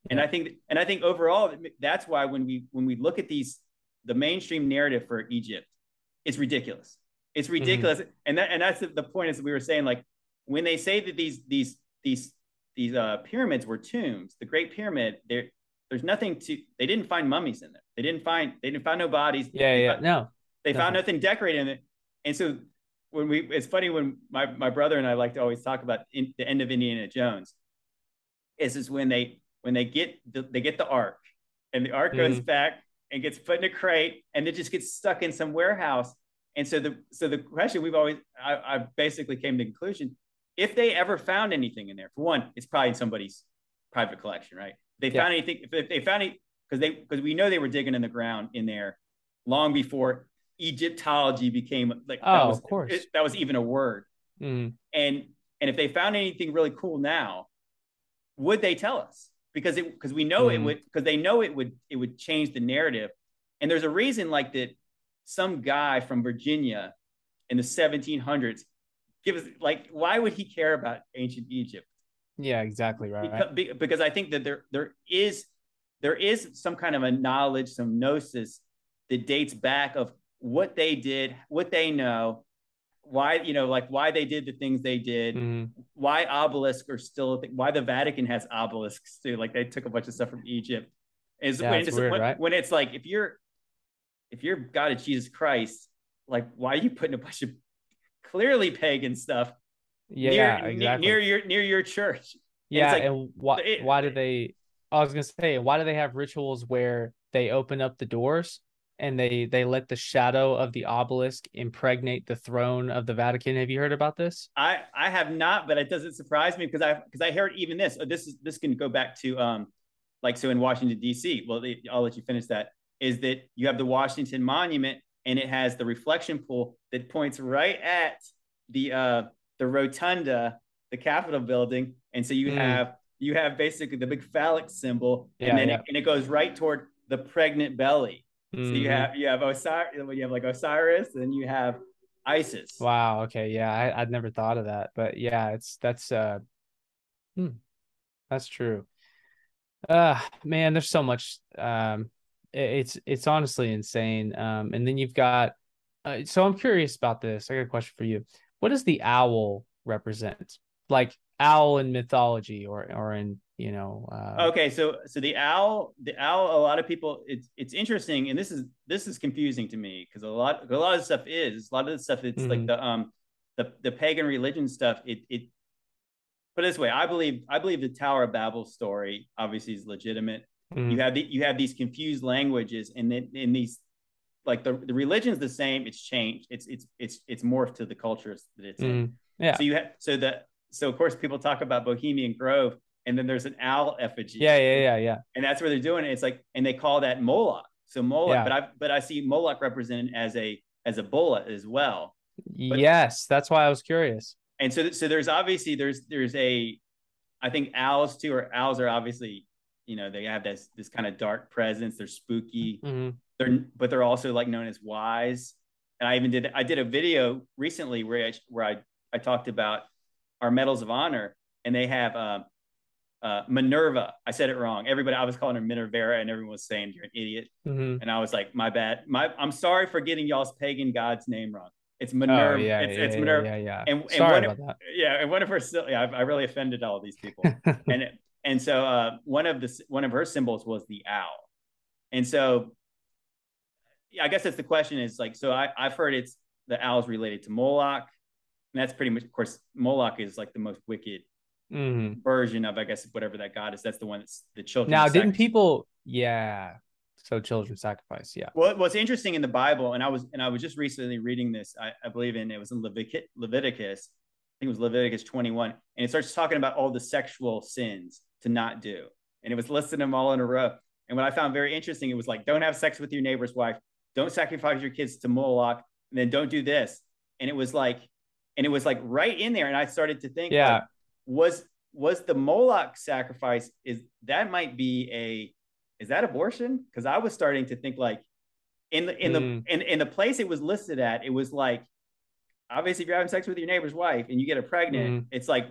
and I think, and I think overall, that's why when we when we look at these, the mainstream narrative for Egypt, it's ridiculous. It's mm-hmm. ridiculous, mm-hmm. and that and that's the, the point. Is we were saying like when they say that these these these these uh, pyramids were tombs, the Great Pyramid, there there's nothing to. They didn't find mummies in there. They didn't find they didn't find no bodies. Yeah, they yeah, found, no. They found nothing decorated in it, and so when we, it's funny when my my brother and I like to always talk about in, the end of Indiana Jones. Is is when they when they get the, they get the ark and the ark mm-hmm. goes back and gets put in a crate and it just gets stuck in some warehouse. And so the so the question we've always I, I basically came to the conclusion if they ever found anything in there, for one, it's probably in somebody's private collection, right? They yeah. found anything if they found it because they because we know they were digging in the ground in there long before Egyptology became like oh, that was, of course it, that was even a word. Mhm. And and if they found anything really cool now, would they tell us? Because it because we know it Mhm. would because they know it would it would change the narrative. And there's a reason like that some guy from Virginia in the 1700s gives us like why would he care about ancient Egypt? yeah exactly right Because, be- because I think that there there is there is some kind of a knowledge, some gnosis that dates back of what they did, what they know, why you know like why they did the things they did, Mhm. why obelisks are still a thing, why the Vatican has obelisks too. Like they took a bunch of stuff from Egypt. Is Yeah, when, it's weird, when, right? when it's like if you're if you're God of Jesus Christ, like why are you putting a bunch of clearly pagan stuff yeah near, ne- exactly near your near your church? Yeah, like- and why it- why do they? I was gonna say, why do they have rituals where they open up the doors and they they let the shadow of the obelisk impregnate the throne of the Vatican? Have you heard about this? I I have not, but it doesn't surprise me because I because I heard even this. Oh, this is this can go back to um like so in Washington D.C. Well, they, I'll let you finish that. Is that you have the Washington Monument and it has the reflection pool that points right at the uh the rotunda, the Capitol building, and so you Mm. have you have basically the big phallic symbol, Yeah, and then yeah. It, and it goes right toward the pregnant belly. So you Mhm. have you have Osiris, you have like Osiris, and you have Isis. Wow. Okay. Yeah, I, I'd never thought of that, but yeah, it's that's uh, hmm, that's true. Uh, man, there's so much. Um, i- it's it's honestly insane. Um, and then you've got. Uh, so I'm curious about this. I got a question for you. What does the owl represent? Like owl in mythology, or or in you know. Uh, Okay, so so the owl, the owl. A lot of people, it's it's interesting, and this is this is confusing to me because a lot a lot of stuff is a lot of the stuff. It's like Mhm. the um the the pagan religion stuff. It it. but this way, I believe I believe the Tower of Babel story obviously is legitimate. mhm. You have the you have these confused languages, and then in these like the the religion's the same. It's changed. It's it's it's it's morphed to the cultures that it's in. Mhm. Yeah. So you have so the so of course people talk about Bohemian Grove, and then there's an owl effigy Yeah. Yeah. Yeah. Yeah. and that's where they're doing it. It's like, and they call that Moloch. So Moloch, Yeah. but I but I see Moloch represented as a as a bullet as well. yes, that's why I was curious. And so so there's obviously there's there's a, I think owls too, or owls are obviously, you know, they have this this kind of dark presence. They're spooky. Mhm. They're but they're also like known as wise. And I even did I did a video recently where I where I I talked about our medals of honor, and they have um, uh, Minerva. I said it wrong. Everybody, I was calling her Minervera, and everyone was saying you're an idiot. Mhm. And I was like, my bad. My I'm sorry for getting y'all's pagan god's name wrong. It's Minerva. Oh Minerva. yeah. it's yeah, it's yeah, Minerva. Yeah. Yeah. And- and Sorry one- about Yeah, and one of her yeah, I, I really offended all these people. and it, and so uh, one of the one of her symbols was the owl. And so yeah, I guess that's the question is like so I I've heard it's the owl's related to Moloch. And that's pretty much of course Moloch is like the most wicked Mhm. version of I guess whatever that god is. That's the one that's the children. Now, didn't people? Yeah. So children sacrifice. Yeah. Well, what's interesting in the Bible, and I was and I was just recently reading this. I, I believe in it was in Leviticus. Leviticus, I think it was Leviticus 21, and it starts talking about all the sexual sins to not do, and it was listing them all in a row. And what I found very interesting, it was like, don't have sex with your neighbor's wife, don't sacrifice your kids to Moloch, and then don't do this. And it was like, and it was like right in there, and I started to think, Yeah. like, was was the Moloch sacrifice? Is that might be a is that abortion? Because I was starting to think like in the in Mm. the in, in the place it was listed at, it was like obviously if you're having sex with your neighbor's wife and you get her pregnant, Mm. it's like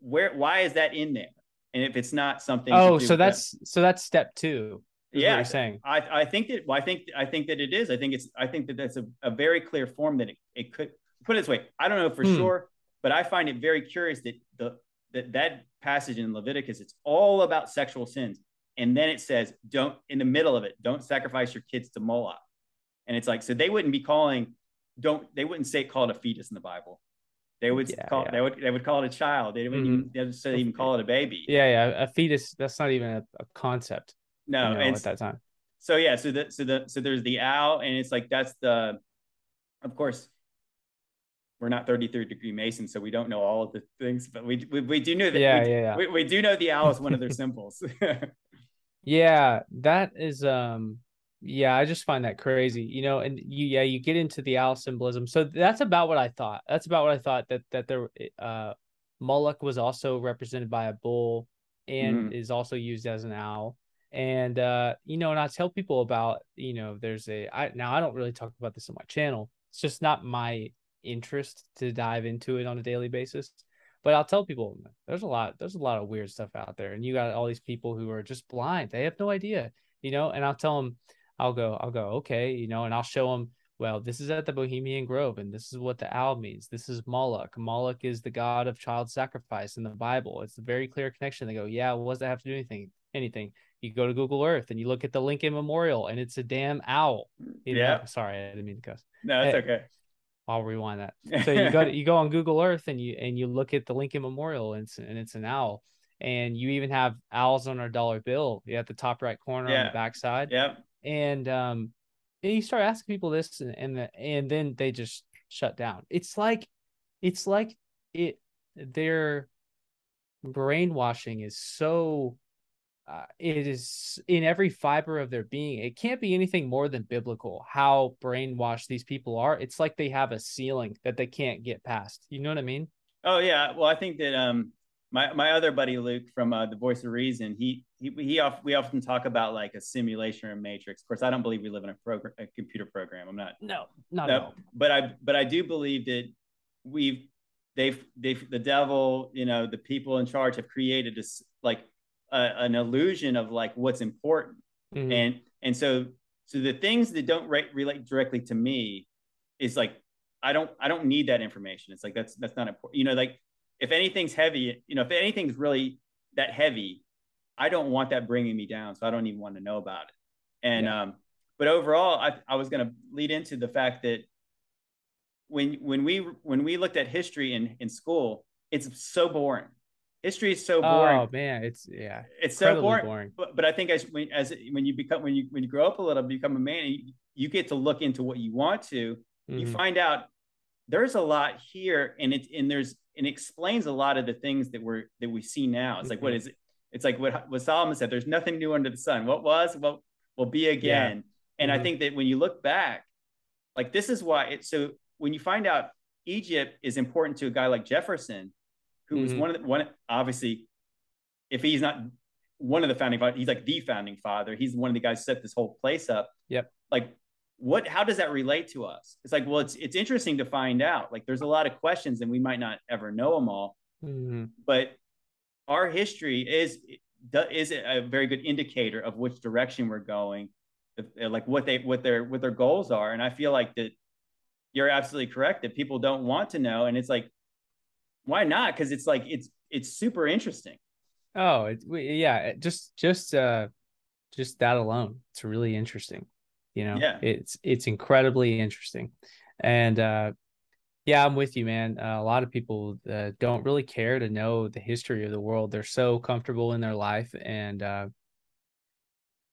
where why is that in there? And if it's not something Oh, so that's so that's step two. Yeah. you're saying. I, I think that well, I think I think that it is. I think it's I think that that's a, a very clear form that it, it could put it this way. I don't know for Hmm. sure, but I find it very curious that the that that passage in Leviticus it's all about sexual sins, and then it says don't in the middle of it don't sacrifice your kids to Moloch, and it's like so they wouldn't be calling don't they wouldn't say call it a fetus in the Bible. They would Yeah, call yeah. they would they would call it a child. They wouldn't even, mm-hmm. they would say even call it a baby. Yeah, yeah. A fetus. That's not even a, a concept. No, you know, at that time. so yeah so the so the so there's the owl and it's like that's the of course we're not 33 degree mason so we don't know all of the things but we we, we do know that Yeah, we, yeah, yeah. we, we do know the owl is one of their symbols Yeah, that is um yeah, I just find that crazy. You know, and you yeah, you get into the owl symbolism. So that's about what I thought. That's about what I thought that that there uh Moloch was also represented by a bull and mm-hmm. is also used as an owl. And uh, you know, and I tell people about, you know, there's a I now I don't really talk about this on my channel. It's just not my interest to dive into it on a daily basis. But I'll tell people there's a lot, there's a lot of weird stuff out there. And you got all these people who are just blind. They have no idea, you know, and I'll tell them, I'll go, I'll go, okay, you know, and I'll show them well, this is at the Bohemian Grove, and this is what the owl means. This is Moloch. Moloch is the god of child sacrifice in the Bible. It's a very clear connection. They go, yeah, what does that have to do anything? Anything. You go to Google Earth and you look at the Lincoln Memorial, and it's a damn owl. You yeah. Know? Sorry, I didn't mean to cuss. No, it's hey, okay. I'll rewind that. So you go to, you go on Google Earth and you and you look at the Lincoln Memorial, and it's, and it's an owl. And you even have owls on our dollar bill. At the top right corner yeah. on the back side. Yep. And um, you start asking people this and and, the, and then they just shut down it's like it's like it their brainwashing is so uh, it is in every fiber of their being it can't be anything more than biblical how brainwashed these people are it's like they have a ceiling that they can't get past you know what i mean oh yeah well i think that um my my other buddy Luke from uh, the Voice of Reason, he he he off, we often talk about like a simulation or a matrix. Of course, I don't believe we live in a program, a computer program. I'm not. No, not no, But I but I do believe that we've they've they've the devil, you know, the people in charge have created this like a, an illusion of like what's important, mm-hmm. and and so so the things that don't re- relate directly to me is like I don't I don't need that information. It's like that's that's not important. You know, like if anything's heavy, you know, if anything's really that heavy, I don't want that bringing me down. So I don't even want to know about it. And, yeah. um, but overall, I, I was going to lead into the fact that when, when we, when we looked at history in, in school, it's so boring. History is so boring. Oh man, it's yeah, it's so boring. boring. But, but I think as when as when you become when you when you grow up a little, become a man, you, you get to look into what you want to. Mm-hmm. You find out there's a lot here, and it's and there's and explains a lot of the things that we're that we see now. It's like what mm-hmm. is it? It's like what, what Solomon said. There's nothing new under the sun. What was, what will be again. Yeah. And mm-hmm. I think that when you look back, like this is why it's so. When you find out Egypt is important to a guy like Jefferson, who mm-hmm. was one of the one obviously, if he's not one of the founding fathers, he's like the founding father. He's one of the guys set this whole place up. Yep. Like what how does that relate to us it's like well it's it's interesting to find out like there's a lot of questions and we might not ever know them all mm-hmm. but our history is is a very good indicator of which direction we're going like what they what their what their goals are and i feel like that you're absolutely correct that people don't want to know and it's like why not because it's like it's it's super interesting oh it, yeah just just uh just that alone it's really interesting you know, yeah. it's it's incredibly interesting, and uh, yeah, I'm with you, man. Uh, a lot of people uh, don't really care to know the history of the world. They're so comfortable in their life, and uh,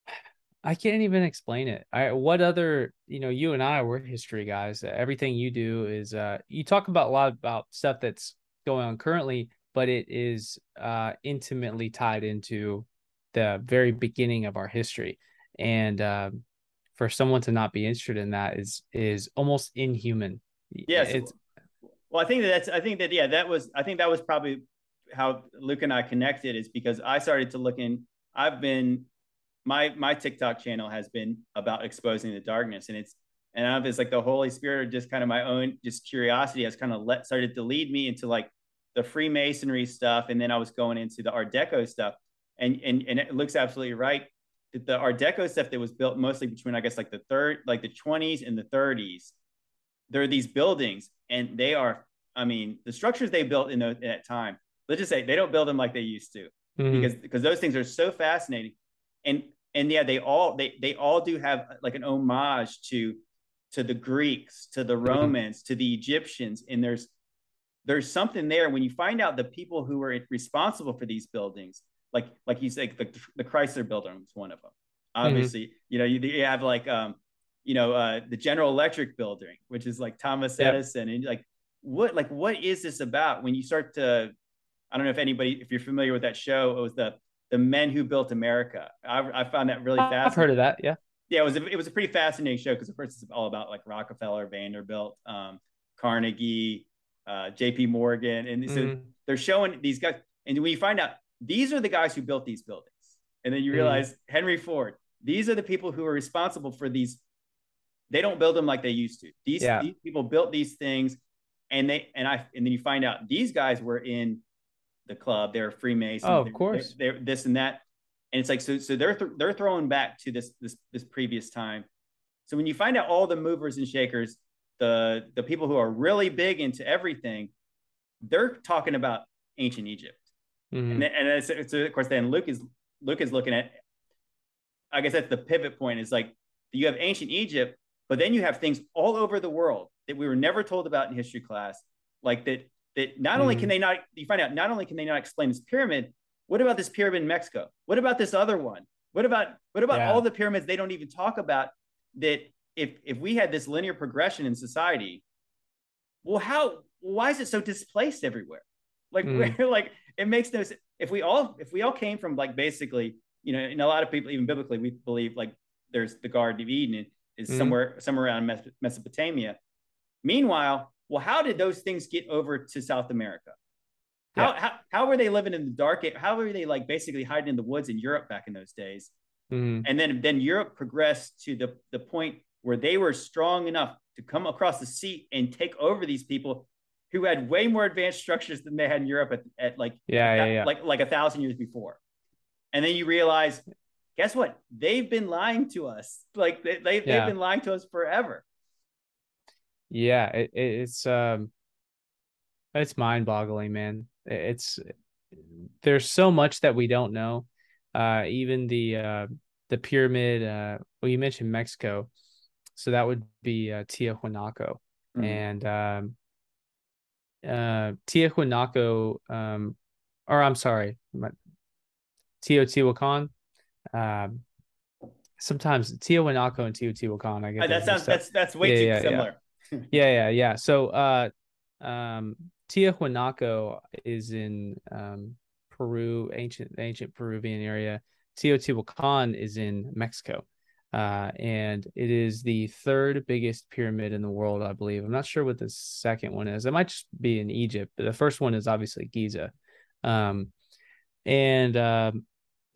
I can't even explain it. I what other you know, you and I we're history guys. Everything you do is uh, you talk about a lot about stuff that's going on currently, but it is uh, intimately tied into the very beginning of our history, and um, for someone to not be interested in that is is almost inhuman. Yes. It's, well, I think that that's I think that yeah, that was I think that was probably how Luke and I connected is because I started to look in I've been my my TikTok channel has been about exposing the darkness and it's and I've it's like the Holy Spirit or just kind of my own just curiosity has kind of let started to lead me into like the Freemasonry stuff and then I was going into the Art Deco stuff and and and it looks absolutely right the Art Deco stuff that was built mostly between, I guess, like the third, like the 20s and the 30s. There are these buildings, and they are, I mean, the structures they built in, in that time. Let's just say they don't build them like they used to, mm-hmm. because because those things are so fascinating, and and yeah, they all they they all do have like an homage to to the Greeks, to the mm-hmm. Romans, mm-hmm. to the Egyptians, and there's there's something there when you find out the people who were responsible for these buildings like like you said, the, the Chrysler Building was one of them. Mm-hmm. Obviously, mm-hmm. you know, you, you, have like um, you know, uh, the General Electric Building, which is like Thomas yep. Edison, and like what like what is this about? When you start to, I don't know if anybody, if you're familiar with that show, it was the the men who built America. I, I found that really fascinating. I've heard of that. Yeah. Yeah, it was a, it was a pretty fascinating show because of course it's all about like Rockefeller, Vanderbilt, um, Carnegie, uh, J.P. Morgan, and so mm. they're showing these guys. And when you find out these are the guys who built these buildings, and then you mm. realize mm. Henry Ford, these are the people who are responsible for these. They don't build them like they used to. These, yeah. these people built these things, and they and I and then you find out these guys were in the club. They're Freemasons. Oh, of they're, course. They're, they're, this and that, and it's like so. So they're th- they're throwing back to this this this previous time. So when you find out all the movers and shakers, the the people who are really big into everything, they're talking about ancient Egypt. Mm-hmm. And, and it's, it's, of course then Luke is Luke is looking at. I guess that's the pivot point. Is like you have ancient Egypt, but then you have things all over the world that we were never told about in history class, like that. That not mm-hmm. only can they not, you find out, not only can they not explain this pyramid. What about this pyramid in Mexico? What about this other one? What about what about yeah. all the pyramids they don't even talk about? That if if we had this linear progression in society, well, how why is it so displaced everywhere? Like mm. we're like it makes no sense. If we all if we all came from like basically, you know, and a lot of people even biblically we believe like there's the Garden of Eden is mm. somewhere somewhere around Mesopotamia. Meanwhile, well, how did those things get over to South America? How, yeah. how, how were they living in the dark? How were they like basically hiding in the woods in Europe back in those days? Mm. And then then Europe progressed to the the point where they were strong enough to come across the sea and take over these people who had way more advanced structures than they had in Europe at, at like yeah, yeah, yeah. like like a thousand years before. And then you realize, guess what? They've been lying to us. Like they, they yeah. they've been lying to us forever. Yeah, it, it's um, it's mind boggling, man. It's there's so much that we don't know. Uh, even the uh, the pyramid. Uh, well, you mentioned Mexico, so that would be uh, Tiahuanaco, mm-hmm. and um, uh, Tiahuanaco, um, or I'm sorry, Teotihuacan. Um, sometimes Tiahuanaco and Teotihuacan. I guess that sounds that's that's way yeah, too yeah, similar. Yeah. yeah, yeah, yeah. So, uh, um, Tiahuanaco is in um, Peru, ancient ancient Peruvian area. Teotihuacan is in Mexico. Uh, and it is the third biggest pyramid in the world, I believe. I'm not sure what the second one is. It might just be in Egypt, but the first one is obviously Giza. Um, and um,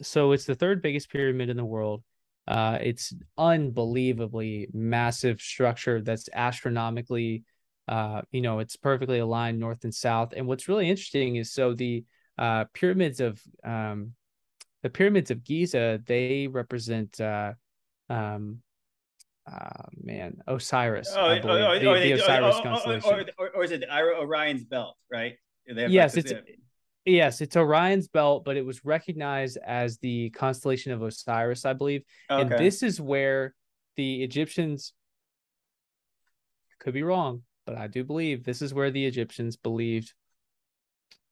so it's the third biggest pyramid in the world. Uh, it's unbelievably massive structure that's astronomically, uh, you know, it's perfectly aligned north and south. And what's really interesting is so the uh, pyramids of um, the pyramids of Giza they represent uh, um uh, man, Osiris. Oh, oh, oh, the, or, the Osiris oh, constellation. Or, or, is it Orion's belt, right? Yes, it's yes, it's Orion's belt, but it was recognized as the constellation of Osiris, I believe. Okay. And this is where the Egyptians could be wrong, but I do believe this is where the Egyptians believed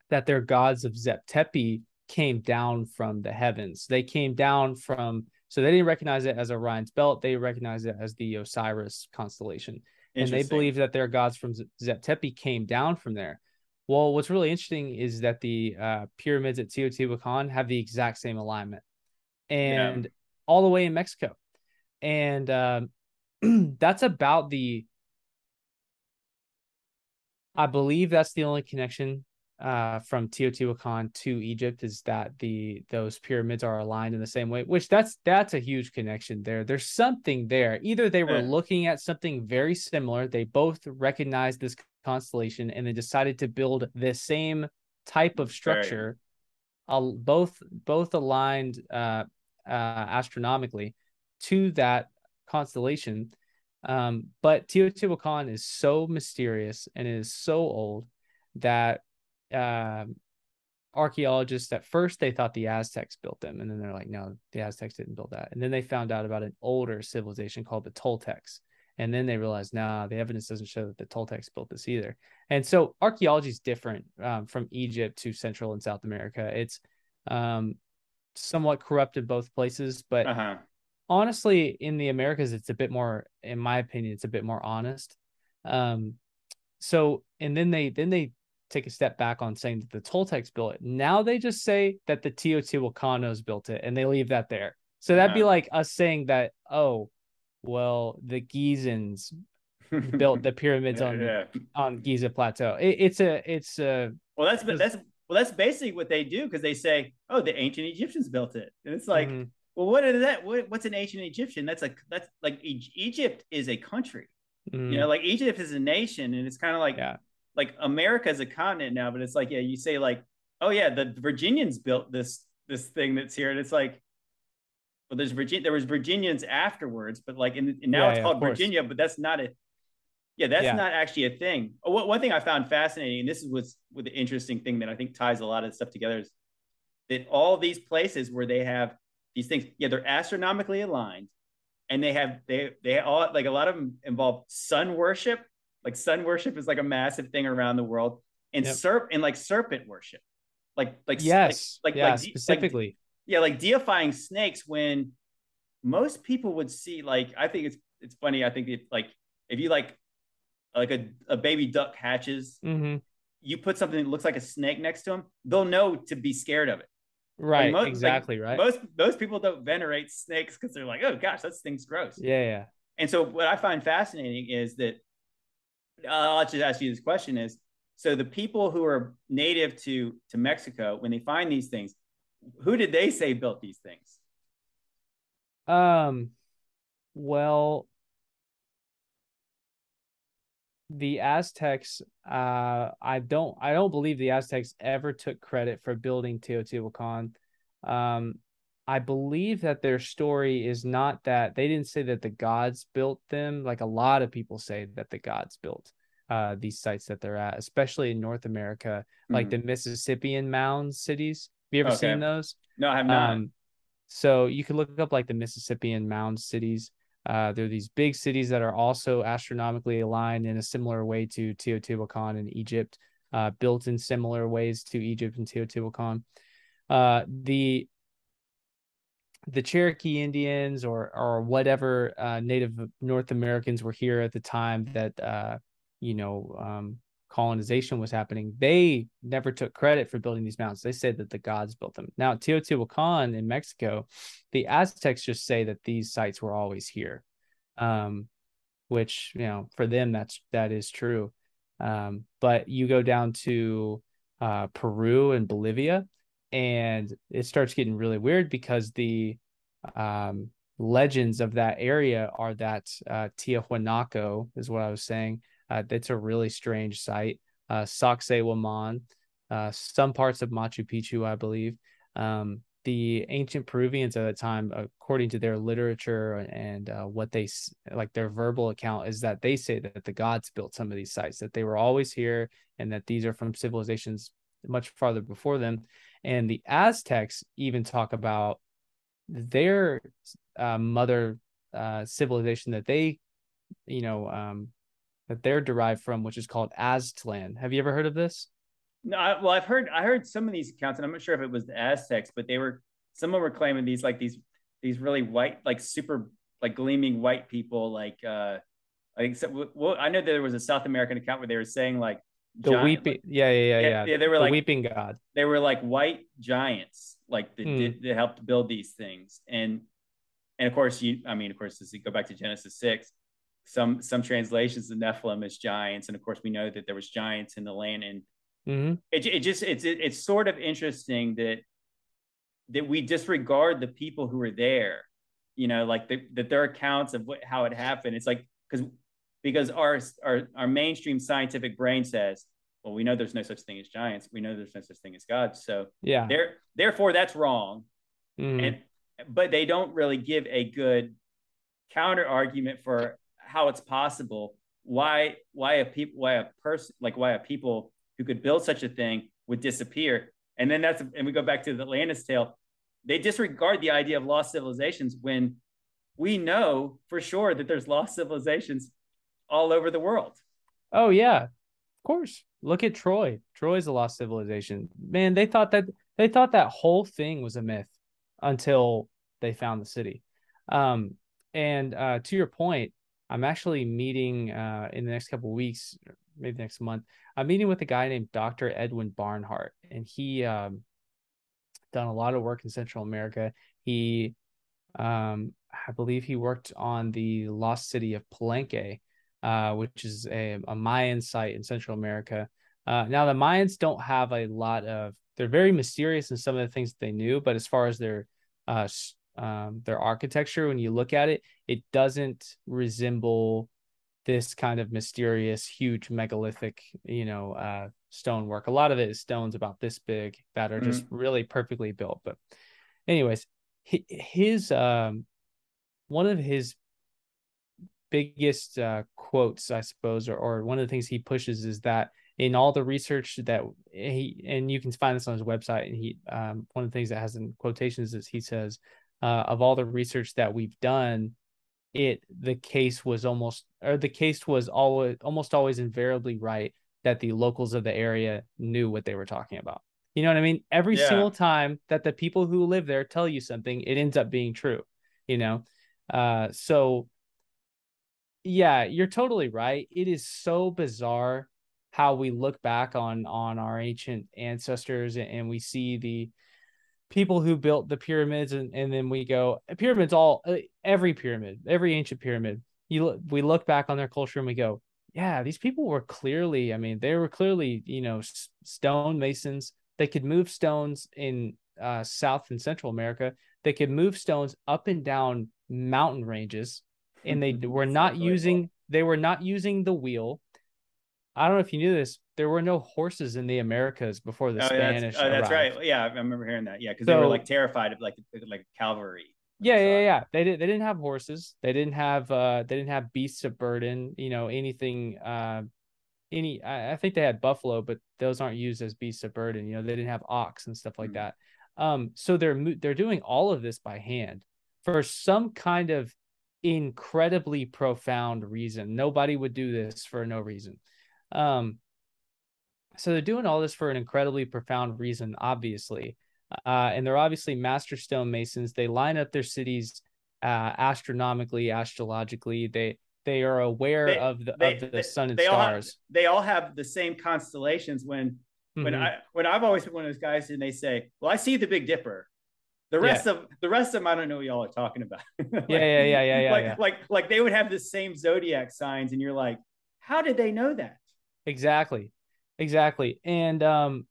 that their gods of Zep Tepi came down from the heavens. They came down from so they didn't recognize it as Orion's belt. They recognized it as the Osiris constellation. And they believe that their gods from Zep Tepi came down from there. Well, what's really interesting is that the uh, pyramids at Teotihuacan have the exact same alignment and yeah. all the way in Mexico. And um, that's about the, I believe that's the only connection uh, from Teotihuacan to Egypt is that the those pyramids are aligned in the same way, which that's that's a huge connection there. There's something there. Either they were yeah. looking at something very similar, they both recognized this constellation, and they decided to build the same type of structure, right. uh, both both aligned uh, uh, astronomically to that constellation. Um, but Teotihuacan is so mysterious and is so old that uh, archaeologists at first they thought the Aztecs built them, and then they're like, no, the Aztecs didn't build that. And then they found out about an older civilization called the Toltecs. And then they realized, nah, the evidence doesn't show that the Toltecs built this either. And so archaeology is different um, from Egypt to Central and South America. It's um, somewhat corrupt in both places, but uh-huh. honestly, in the Americas, it's a bit more, in my opinion, it's a bit more honest. Um, so, and then they then they take a step back on saying that the Toltecs built it. Now they just say that the Teotihuacanos built it and they leave that there. So that'd be like us saying that, oh, well, the Gizans built the pyramids on yeah. on Giza Plateau. It, it's a it's a well that's but that's well that's basically what they do because they say oh the ancient Egyptians built it and it's like mm-hmm. well what is that what, what's an ancient Egyptian that's like that's like Egypt is a country mm-hmm. you know like Egypt is a nation and it's kind of like yeah. Like America is a continent now but it's like yeah you say like oh yeah the Virginians built this this thing that's here and it's like well, there's Virginia. There was Virginians afterwards, but like, in, and now yeah, it's yeah, called Virginia, but that's not a yeah, that's yeah. not actually a thing. Oh, one thing I found fascinating, and this is what's with the interesting thing that I think ties a lot of stuff together, is that all these places where they have these things, yeah, they're astronomically aligned, and they have they they all like a lot of them involve sun worship. Like sun worship is like a massive thing around the world, and yep. serp and like serpent worship, like like yes, like like, yeah, like specifically, like, yeah, like deifying snakes when most people would see like I think it's it's funny. I think it like if you like like a, a baby duck hatches, mm-hmm. you put something that looks like a snake next to them, they'll know to be scared of it. Right. Like most, exactly. Like right. Most most people don't venerate snakes because they're like, oh gosh, that thing's gross. Yeah, yeah. And so what I find fascinating is that I'll just ask you this question: is so the people who are native to to Mexico, when they find these things, who did they say built these things? Um, well, the Aztecs, uh, I don't, I don't believe the Aztecs ever took credit for building Teotihuacan. Um, I believe that their story is not that they didn't say that the gods built them. Like a lot of people say that the gods built uh, these sites that they're at, especially in North America, mm-hmm. like the Mississippian mound cities. Have you ever okay. seen those? No, I have not. Um, so you can look up like the Mississippian mound cities. Uh, there are these big cities that are also astronomically aligned in a similar way to Teotihuacan in Egypt, uh, built in similar ways to Egypt and Teotihuacan. Uh, the the Cherokee Indians or or whatever uh, Native North Americans were here at the time that uh, you know um, colonization was happening, they never took credit for building these mountains. They said that the gods built them. Now, Teotihuacan in Mexico, the Aztecs just say that these sites were always here, um, which you know for them that's that is true. Um, but you go down to uh, Peru and Bolivia, and it starts getting really weird because the um, legends of that area are that uh, Tiahuanaco is what I was saying uh, it's a really strange site. Uh, Sacsayhuaman, uh, some parts of Machu Picchu, I believe. Um, the ancient Peruvians at the time, according to their literature and uh, what they like, their verbal account is that they say that the gods built some of these sites, that they were always here, and that these are from civilizations much farther before them. And the Aztecs even talk about their uh, mother uh, civilization that they, you know, um, that they're derived from, which is called Aztlan. Have you ever heard of this? No, I, well, I've heard I heard some of these accounts, and I'm not sure if it was the Aztecs, but they were some were claiming these like these these really white, like super like gleaming white people, like uh I think so, well, I know there was a South American account where they were saying like the giant, weeping, like, yeah, yeah, yeah, yeah, yeah. They were the like weeping god. They were like white giants, like that, mm. that helped build these things, and and of course you, I mean, of course, as you go back to Genesis six, some some translations of Nephilim as giants, and of course we know that there was giants in the land, and mm-hmm. it, it just it's it, it's sort of interesting that that we disregard the people who were there, you know, like the, that their accounts of what how it happened. It's like because because our our our mainstream scientific brain says, well, we know there's no such thing as giants. We know there's no such thing as God. So yeah, there therefore that's wrong, mm-hmm. and but they don't really give a good counter argument for how it's possible why why a people why a person like why a people who could build such a thing would disappear and then that's and we go back to the Atlantis tale they disregard the idea of lost civilizations when we know for sure that there's lost civilizations all over the world oh yeah of course look at troy troy's a lost civilization man they thought that they thought that whole thing was a myth until they found the city um and uh to your point I'm actually meeting uh, in the next couple weeks, maybe next month. I'm meeting with a guy named Dr. Edwin Barnhart, and he um, done a lot of work in Central America. He, um, I believe, he worked on the lost city of Palenque, uh, which is a, a, Mayan site in Central America. Uh, now, the Mayans don't have a lot of. They're very mysterious in some of the things that they knew, but as far as their uh, um, their architecture, when you look at it, it doesn't resemble this kind of mysterious, huge megalithic, you know, uh, stonework. A lot of it is stones about this big that are just mm-hmm. really perfectly built. But, anyways, his um, one of his biggest uh, quotes, I suppose, or, or one of the things he pushes is that in all the research that he and you can find this on his website, and he um, one of the things that has in quotations is he says uh, of all the research that we've done, it the case was almost or the case was always almost always invariably right that the locals of the area knew what they were talking about. You know what I mean? Every yeah. single time that the people who live there tell you something, it ends up being true. You know, uh, so yeah, you're totally right. It is so bizarre how we look back on on our ancient ancestors and we see the people who built the pyramids and, and then we go pyramids all uh, every pyramid every ancient pyramid. You we look back on their culture and we go yeah these people were clearly i mean they were clearly you know stone masons. They could move stones in uh, south and central america. They could move stones up and down mountain ranges and they were not using they were not using the wheel I don't know if you knew this. There were no horses in the Americas before the oh, Spanish. That's, oh, that's right. Yeah, I remember hearing that. Yeah, because so, they were like terrified of like like cavalry. Yeah, yeah, yeah. They didn't. They didn't have horses. They didn't have. uh They didn't have beasts of burden. You know, anything. uh Any. I, I think they had buffalo, but those aren't used as beasts of burden. You know, they didn't have ox and stuff like mm-hmm. that. Um. So they're they're doing all of this by hand for some kind of incredibly profound reason. Nobody would do this for no reason. Um, so they're doing all this for an incredibly profound reason, obviously. Uh, and they're obviously master stonemasons. They line up their cities uh, astronomically, astrologically. They they are aware they, of the they, of the they, sun and stars. All have, they all have the same constellations. When mm-hmm. when I when I've always been one of those guys, and they say, "Well, I see the Big Dipper." The rest yeah. of the rest of them, I don't know what y'all are talking about. like, yeah, yeah, yeah, yeah, yeah. Like yeah. like like they would have the same zodiac signs, and you're like, how did they know that? Exactly. Exactly. And um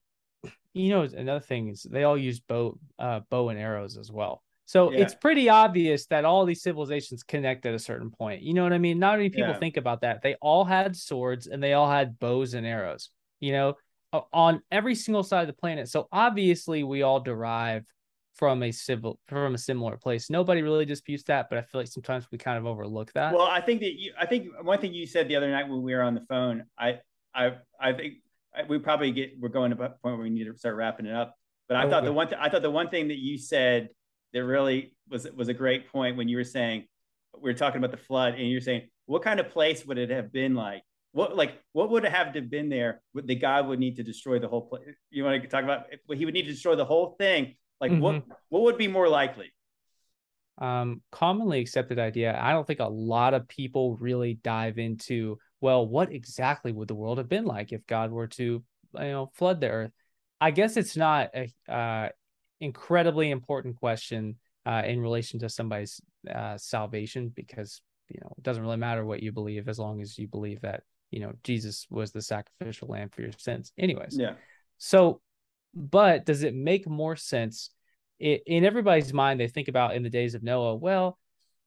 you know another thing is they all use bow uh bow and arrows as well. So yeah. it's pretty obvious that all these civilizations connect at a certain point. You know what I mean? Not many people yeah. think about that. They all had swords and they all had bows and arrows, you know, on every single side of the planet. So obviously we all derive from a civil from a similar place. Nobody really disputes that, but I feel like sometimes we kind of overlook that. Well, I think that you I think one thing you said the other night when we were on the phone, I I I think we probably get we're going to a point where we need to start wrapping it up. But I oh, thought the one th- I thought the one thing that you said that really was was a great point when you were saying we were talking about the flood and you're saying what kind of place would it have been like? What like what would have to have been there? Would the God would need to destroy the whole place? You want to talk about? well, He would need to destroy the whole thing. Like mm-hmm. what what would be more likely? Um, commonly accepted idea. I don't think a lot of people really dive into well, what exactly would the world have been like if God were to, you know, flood the earth? I guess it's not a uh, incredibly important question uh, in relation to somebody's uh, salvation because you know it doesn't really matter what you believe as long as you believe that you know Jesus was the sacrificial lamb for your sins. Anyways, yeah. So, but does it make more sense? It, in everybody's mind, they think about in the days of Noah. Well,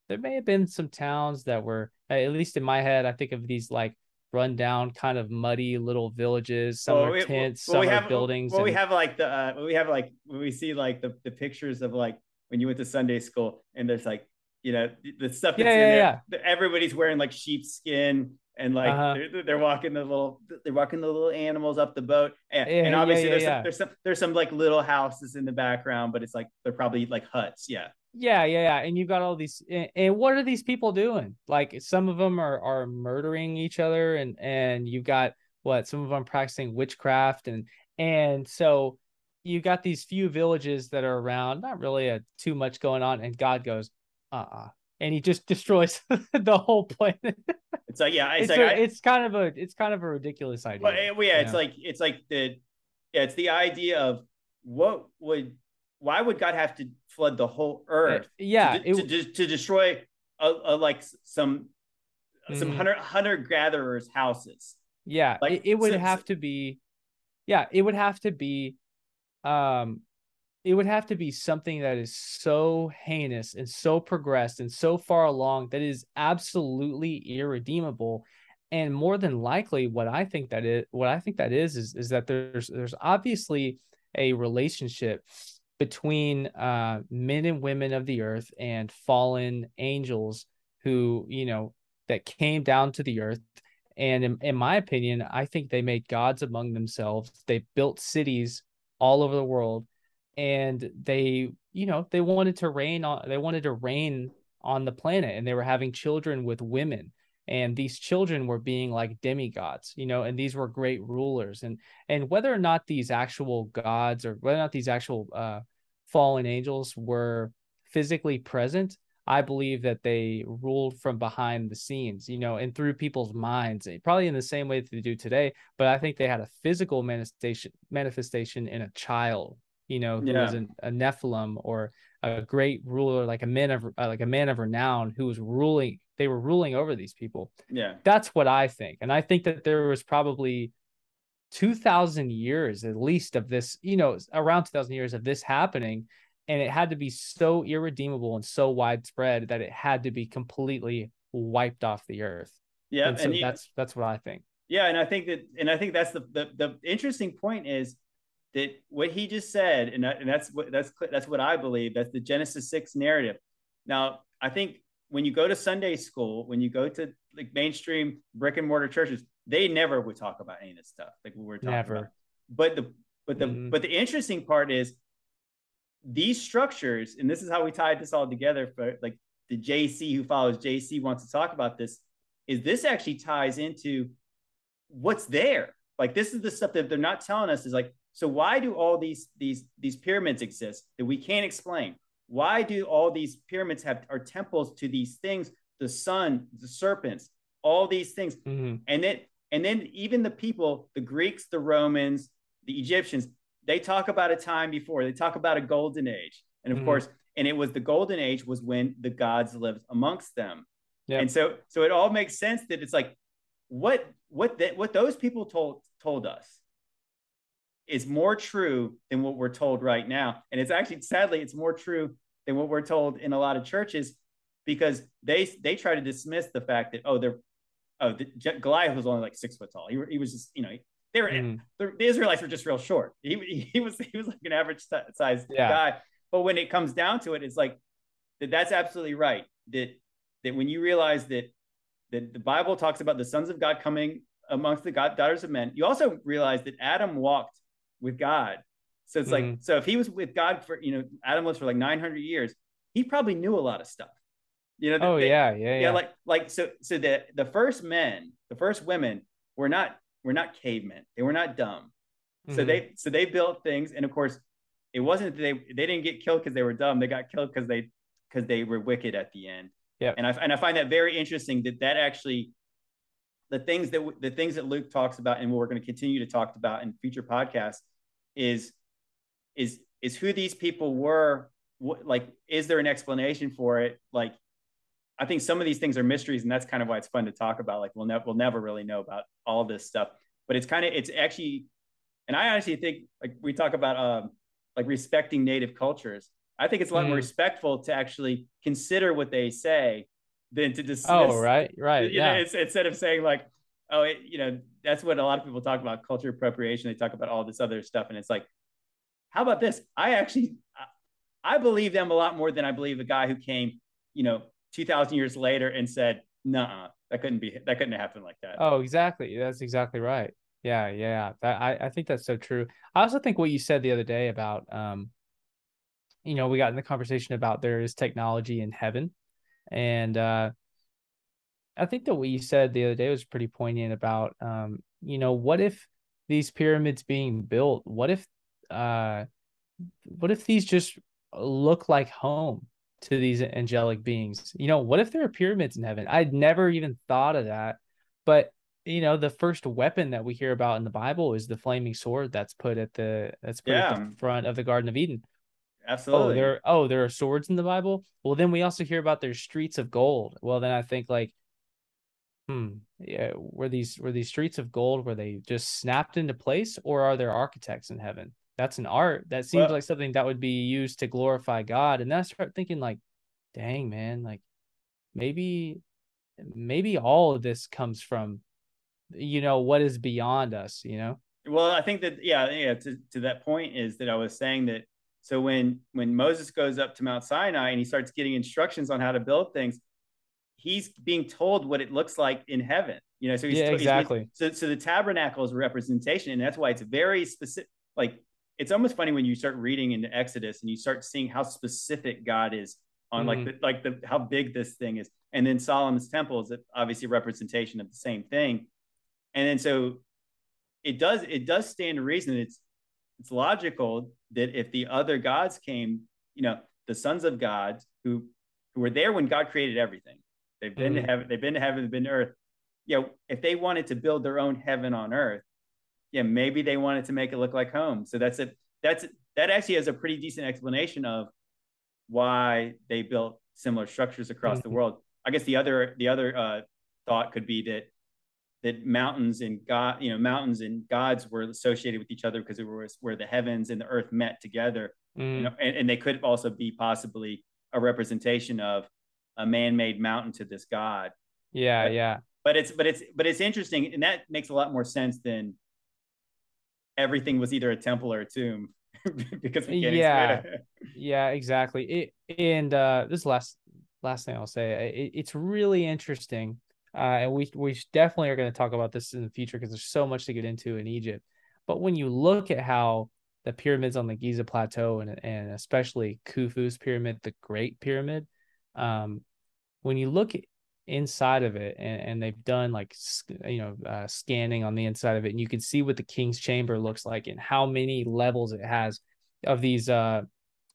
there may have been some towns that were at least in my head i think of these like rundown kind of muddy little villages some well, are tents well, some have, are buildings well and... we have like the uh, we have like we see like the, the pictures of like when you went to sunday school and there's like you know the stuff that's yeah, in yeah, there yeah. everybody's wearing like sheepskin and like uh-huh. they're, they're, walking the little they're walking the little animals up the boat and, yeah, and obviously there's, Some, there's some there's some like little houses in the background but it's like they're probably like huts yeah yeah, yeah, yeah. And you've got all these and what are these people doing? Like some of them are are murdering each other and and you've got what some of them practicing witchcraft and and so you got these few villages that are around, not really a too much going on and God goes, "Uh-uh. And he just destroys the whole planet. It's like yeah, it's, it's, like a, I, it's kind of a it's kind of a ridiculous idea. But eh, well, yeah, it's know? like it's like the yeah, it's the idea of what would why would God have to flood the whole earth? yeah, to, it, to, to destroy a, a, like some some Mhm. hunter hunter gatherers' houses. yeah, like, it, it would so- have to be, yeah, it would have to be, um, it would have to be something that is so heinous and so progressed and so far along that is absolutely irredeemable. And more than likely, what I think that is, what I think that is, is is that there's there's obviously a relationship between uh, men and women of the earth and fallen angels who you know that came down to the earth. And in, in my opinion i think they made gods among themselves. They built cities all over the world and they you know they wanted to reign on they wanted to reign on the planet and they were having children with women. And these children were being like demigods you know and these were great rulers. And and whether or not these actual gods or whether or not these actual uh fallen angels were physically present i believe that they ruled from behind the scenes you know and through people's minds eh, probably in the same way that they do today. But i think they had a physical manifestation manifestation in a child you know who was an, a nephilim or a great ruler like a man of uh, like a man of renown who was ruling they were ruling over these people Yeah, that's what I think. And I think that there was probably 2000 years at least of this, you know, around 2000 years of this happening. And it had to be so irredeemable and so widespread that it had to be completely wiped off the earth. yeah, and so and you- that's that's what I think. Yeah, and I think that, and I think that's the the, the interesting point is that what he just said, and, that, and that's what that's that's what I believe. That's the Genesis six narrative. Now, I think when you go to Sunday school, when you go to like mainstream brick and mortar churches, they never would talk about any of this stuff like we're talking Never. about. But the but the Mhm. but the interesting part is these structures, and this is how we tied this all together for like the JC who follows JC wants to talk about this, is this actually ties into what's there. Like this is the stuff that they're not telling us is like, so why do all these these these pyramids exist that we can't explain? Why do all these pyramids have are temples to these things, the sun, the serpents, all these things? Mhm. And then and then even the people, the Greeks, the Romans, the Egyptians, they talk about a time before. They talk about a golden age. And of Mhm. course, and it was the golden age was when the gods lived amongst them. Yep. And so so it all makes sense that it's like what what that what those people told told us is more true than what we're told right now. And it's actually sadly it's more true than what we're told in a lot of churches because they they try to dismiss the fact that oh they're oh the, Goliath was only like six foot tall. He, he was just you know they were Mhm. the, the Israelites were just real short. He, he was he was like an average st- size Yeah. guy. But when it comes down to it, it's like that. That's absolutely right. That that when you realize that that the Bible talks about the sons of God coming amongst the God, daughters of men, you also realize that Adam walked with God. So it's like Mhm. so if he was with God for you know Adam was for like nine hundred years, he probably knew a lot of stuff. You know. Oh they- yeah, yeah, yeah, yeah. like like so so the the first men the first women were not were not cavemen they were not dumb so Mhm. they so they built things and of course it wasn't that they they didn't get killed because they were dumb they got killed because they because they were wicked at the end Yeah. and i and i find that very interesting that that actually the things that the things that luke talks about and what we're going to continue to talk about in future podcasts is is is who these people were what, like is there an explanation for it like I think some of these things are mysteries, and that's kind of why it's fun to talk about. Like we'll never we'll never really know about all this stuff, but it's kind of it's actually, and I honestly think like we talk about um like respecting native cultures. I think it's a lot more Mm. respectful to actually consider what they say than to dismiss. Oh right, right. You know, Yeah. it's, instead of saying like, oh, it, you know, that's what a lot of people talk about culture appropriation. They talk about all this other stuff, and it's like, how about this? I actually, I, I believe them a lot more than I believe the guy who came, you know, two thousand years later and said, "Nah, that couldn't be, that couldn't happen like that." Oh, exactly. That's exactly right. Yeah, yeah. That, I, I think that's so true. I also think what you said the other day about um, you know, we got in the conversation about there is technology in heaven. And uh I think that what you said the other day was pretty poignant about um, you know, what if these pyramids being built, what if uh what if these just look like home? to these angelic beings. You know, what if there are pyramids in heaven? I'd never even thought of that. But you know, the first weapon that we hear about in the Bible is the flaming sword that's put at the that's put yeah. at the front of the Garden of Eden. Absolutely. Oh, there oh, there are swords in the Bible. Well, then we also hear about there's streets of gold. Well, then I think like hmm, yeah, were these were these streets of gold were they just snapped into place or are there architects in heaven? That's an art. That seems well, like something that would be used to glorify God. And then I start thinking like, dang man, like maybe maybe all of this comes from you know what is beyond us you know well i think that yeah yeah to, to that point is that i was saying that so when when moses goes up to mount sinai and he starts getting instructions on how to build things he's being told what it looks like in heaven you know so he's yeah, exactly he's, so, so the tabernacle is a representation and that's why it's very specific like it's almost funny when you start reading into exodus and you start seeing how specific god is on mm-hmm. like the, like the how big this thing is. And then solomon's temple is obviously a representation of the same thing. And then so it does it does stand to reason it's it's logical that if the other gods came you know the sons of god who who were there when god created everything they've been mm-hmm. to heaven they've been to heaven they've been to earth you know if they wanted to build their own heaven on earth yeah maybe they wanted to make it look like home so that's it that's that actually has a pretty decent explanation of why they built similar structures across mm-hmm. the world i guess the other the other uh, thought could be that that mountains and God, you know, mountains and gods were associated with each other because it was where the heavens and the earth met together. Mm. You know, and, and they could also be possibly a representation of a man-made mountain to this god. Yeah, but, yeah. But it's but it's but it's interesting, and that makes a lot more sense than everything was either a temple or a tomb because yeah, yeah, exactly. It, and uh, this last last thing I'll say, it, it's really interesting uh, and we we definitely are going to talk about this in the future because there's so much to get into in Egypt. But when you look at how the pyramids on the Giza Plateau and and especially Khufu's pyramid, the Great Pyramid, um, when you look inside of it and, and they've done like you know uh, scanning on the inside of it, and you can see what the King's Chamber looks like and how many levels it has of these. Uh,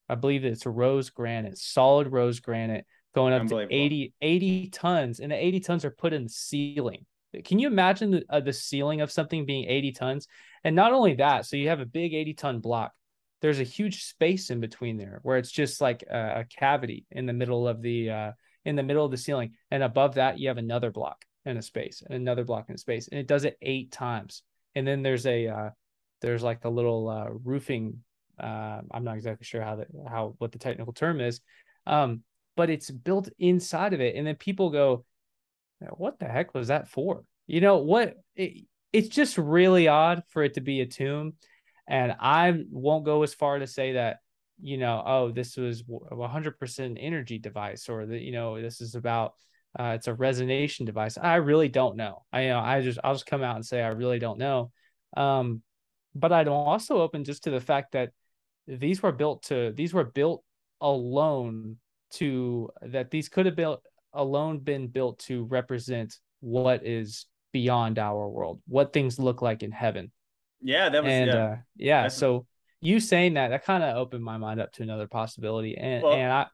I believe it's rose granite, solid rose granite going up to 80, 80 tons, and the 80 tons are put in the ceiling. Can you imagine the, uh, the ceiling of something being 80 tons? And not only that, so you have a big 80 ton block. There's a huge space in between there where it's just like a, a cavity in the middle of the uh, in the middle of the ceiling, and above that you have another block and a space, and another block in space, and it does it eight times. And then there's a uh, there's like a little uh, roofing. Uh, I'm not exactly sure how that how what the technical term is, um, but it's built inside of it. And then people go, what the heck was that for? You know, what it, it's just really odd for it to be a tomb. And I won't go as far to say that, you know, oh, this was a 100% energy device or that, you know, this is about, uh, it's a resonation device. I really don't know. I, you know, I just, I'll just come out and say, I really don't know. Um, but I'm also open just to the fact that these were built to, these were built alone to that these could have built alone been built to represent what is beyond our world, what things look like in heaven. Yeah, that was and, yeah. Uh, yeah. So you saying that that kind of opened my mind up to another possibility, and well, and I,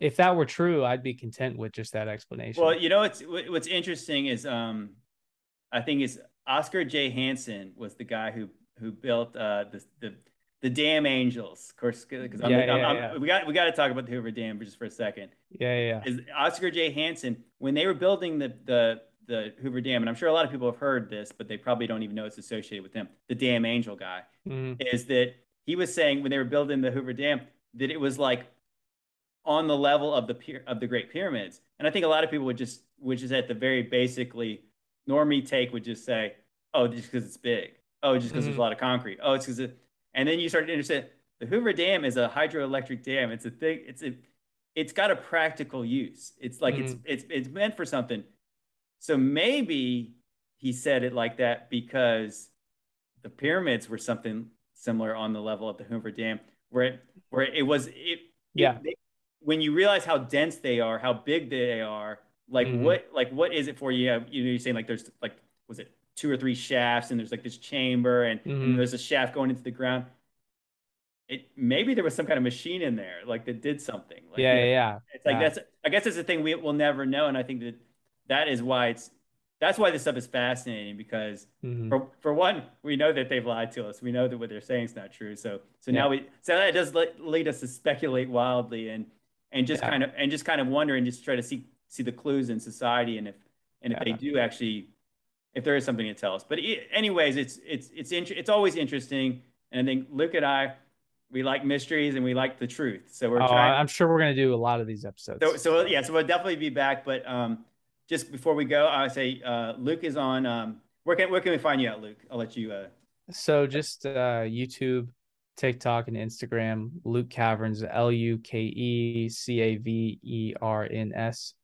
if that were true, I'd be content with just that explanation. Well, you know what's what's interesting is um, I think is Oskar J. Hansen was the guy who who built uh the the the dam Angels, of course, because yeah, yeah, yeah. we got we got to talk about the Hoover Dam just for a second. Yeah, yeah. Is Oskar J. Hansen when they were building the the the Hoover Dam, and I'm sure a lot of people have heard this, but they probably don't even know it's associated with him. The dam Angel guy mm-hmm. is that he was saying when they were building the Hoover Dam that it was like on the level of the pier- of the Great Pyramids, and I think a lot of people would just, which is at the very basically normie take, would just say, "Oh, just because it's big. Oh, just because mm-hmm. there's a lot of concrete. Oh, it's because it." And then you start to understand the Hoover Dam is a hydroelectric dam. It's a thing. It's a, it's got a practical use. It's like mm-hmm. it's it's it's meant for something. So maybe he said it like that because the pyramids were something similar on the level of the Hoover Dam, where it where it was it yeah. It, when you realize how dense they are, how big they are, like mm-hmm. what like what is it for you? You know, you're saying like there's like was it two or three shafts and there's like this chamber and, mm-hmm. and there's a shaft going into the ground it maybe there was some kind of machine in there like that did something. Like, yeah, yeah, yeah. It's like yeah. that's I guess it's a thing we will never know, and I think that that is why it's that's why this stuff is fascinating because mm-hmm. for for one, we know that they've lied to us. We know that what they're saying is not true. So so yeah. now we so that does lead us to speculate wildly and and just yeah. kind of and just kind of wonder and just try to see see the clues in society and if and if they do actually if there is something to tell us. But anyways, it's it's it's it's always interesting, and I think Luke and I we like mysteries and we like the truth. So we're oh, trying. I'm sure we're gonna do a lot of these episodes. So, so yeah, so we'll definitely be back. But um, just before we go, I would say uh, Luke is on. Um, where can where can we find you at, Luke? I'll let you. Uh... So just uh, YouTube, TikTok, and Instagram. Luke Caverns, L U K E C A V E R N S.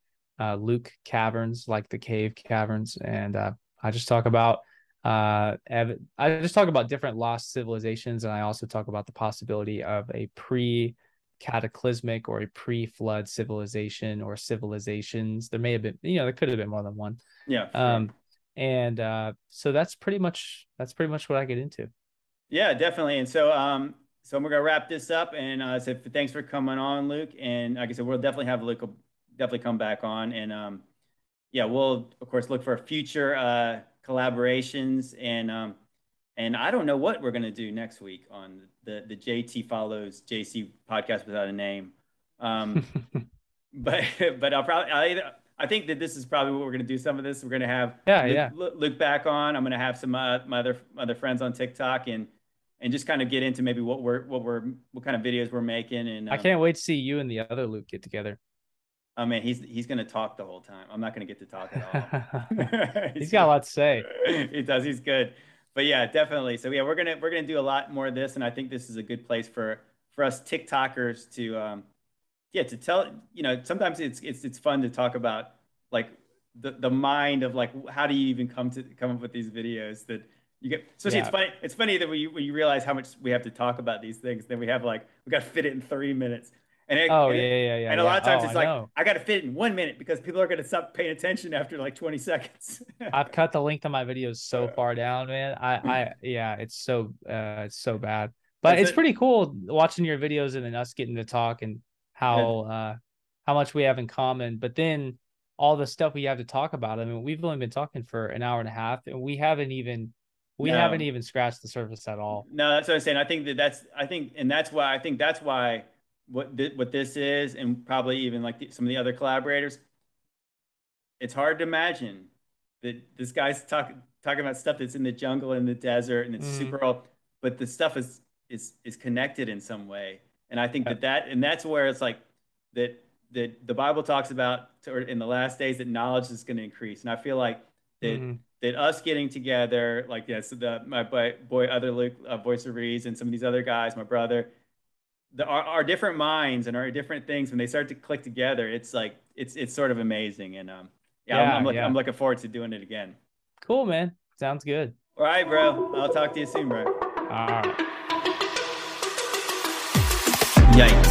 Uh, Luke Caverns, like the cave caverns, and uh, I just talk about uh, I just talk about different lost civilizations, and I also talk about the possibility of a pre cataclysmic or a pre-flood civilization or civilizations. There may have been, you know, there could have been more than one. Yeah. Um, and uh, so that's pretty much that's pretty much what I get into. Yeah, definitely. And so, um, so we're gonna wrap this up. And uh, so thanks for coming on, Luke. And like I said, we'll definitely have Luke definitely come back on. And um, yeah, we'll of course look for future uh, collaborations and um, and I don't know what we're gonna do next week on the the JT follows JC podcast without a name. Um, but but I'll probably I, I think that this is probably what we're gonna do. Some of this we're gonna have yeah look, yeah look back on. I'm gonna have some uh, my other other friends on TikTok and and just kind of get into maybe what we're what we're what kind of videos we're making. And um, I can't wait to see you and the other Luke get together. Oh man, he's he's gonna talk the whole time. I'm not gonna get to talk at all. he's got a lot to say. he does. He's good but yeah, definitely. So yeah, we're gonna we're gonna do a lot more of this, and I think this is a good place for for us TikTokers to um, yeah to tell you know sometimes it's it's it's fun to talk about like the the mind of like how do you even come to come up with these videos that you get especially yeah. it's funny it's funny that when you, when you realize how much we have to talk about these things then we have like we got to fit it in three minutes and it, oh and, yeah, yeah, yeah. And a lot of times oh, it's I like know. I got to fit in one minute because people are going to stop paying attention after like 20 seconds. I've cut the length of my videos so far down, man. I, I, yeah, it's so, uh, it's so bad. But That's it's it. pretty cool watching your videos and then us getting to talk and how, yeah. uh, how much we have in common. But then all the stuff we have to talk about. I mean, we've only been talking for an hour and a half, and we haven't even we no. haven't even scratched the surface at all. No, that's what I'm saying. I think that that's I think, and that's why I think that's why what th- what this is, and probably even like the, some of the other collaborators, it's hard to imagine that this guy's talking talking about stuff that's in the jungle in the desert and it's mm-hmm. super old, but the stuff is is is connected in some way. And I think that that and that's where it's like that that the Bible talks about to, in the last days that knowledge is going to increase. And I feel like that mm-hmm. that us getting together, like yes, the my boy, boy other Luke, uh, Voice of Reeds, and some of these other guys, my brother, the, our, our different minds and our different things when they start to click together it's like it's it's sort of amazing. And um yeah, yeah, I'm, I'm, look, yeah. I'm looking forward to doing it again. Cool man. Sounds good. All right bro. I'll talk to you soon bro. All right. Yikes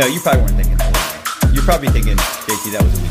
No, you probably weren't thinking that. You're probably thinking, JT, that was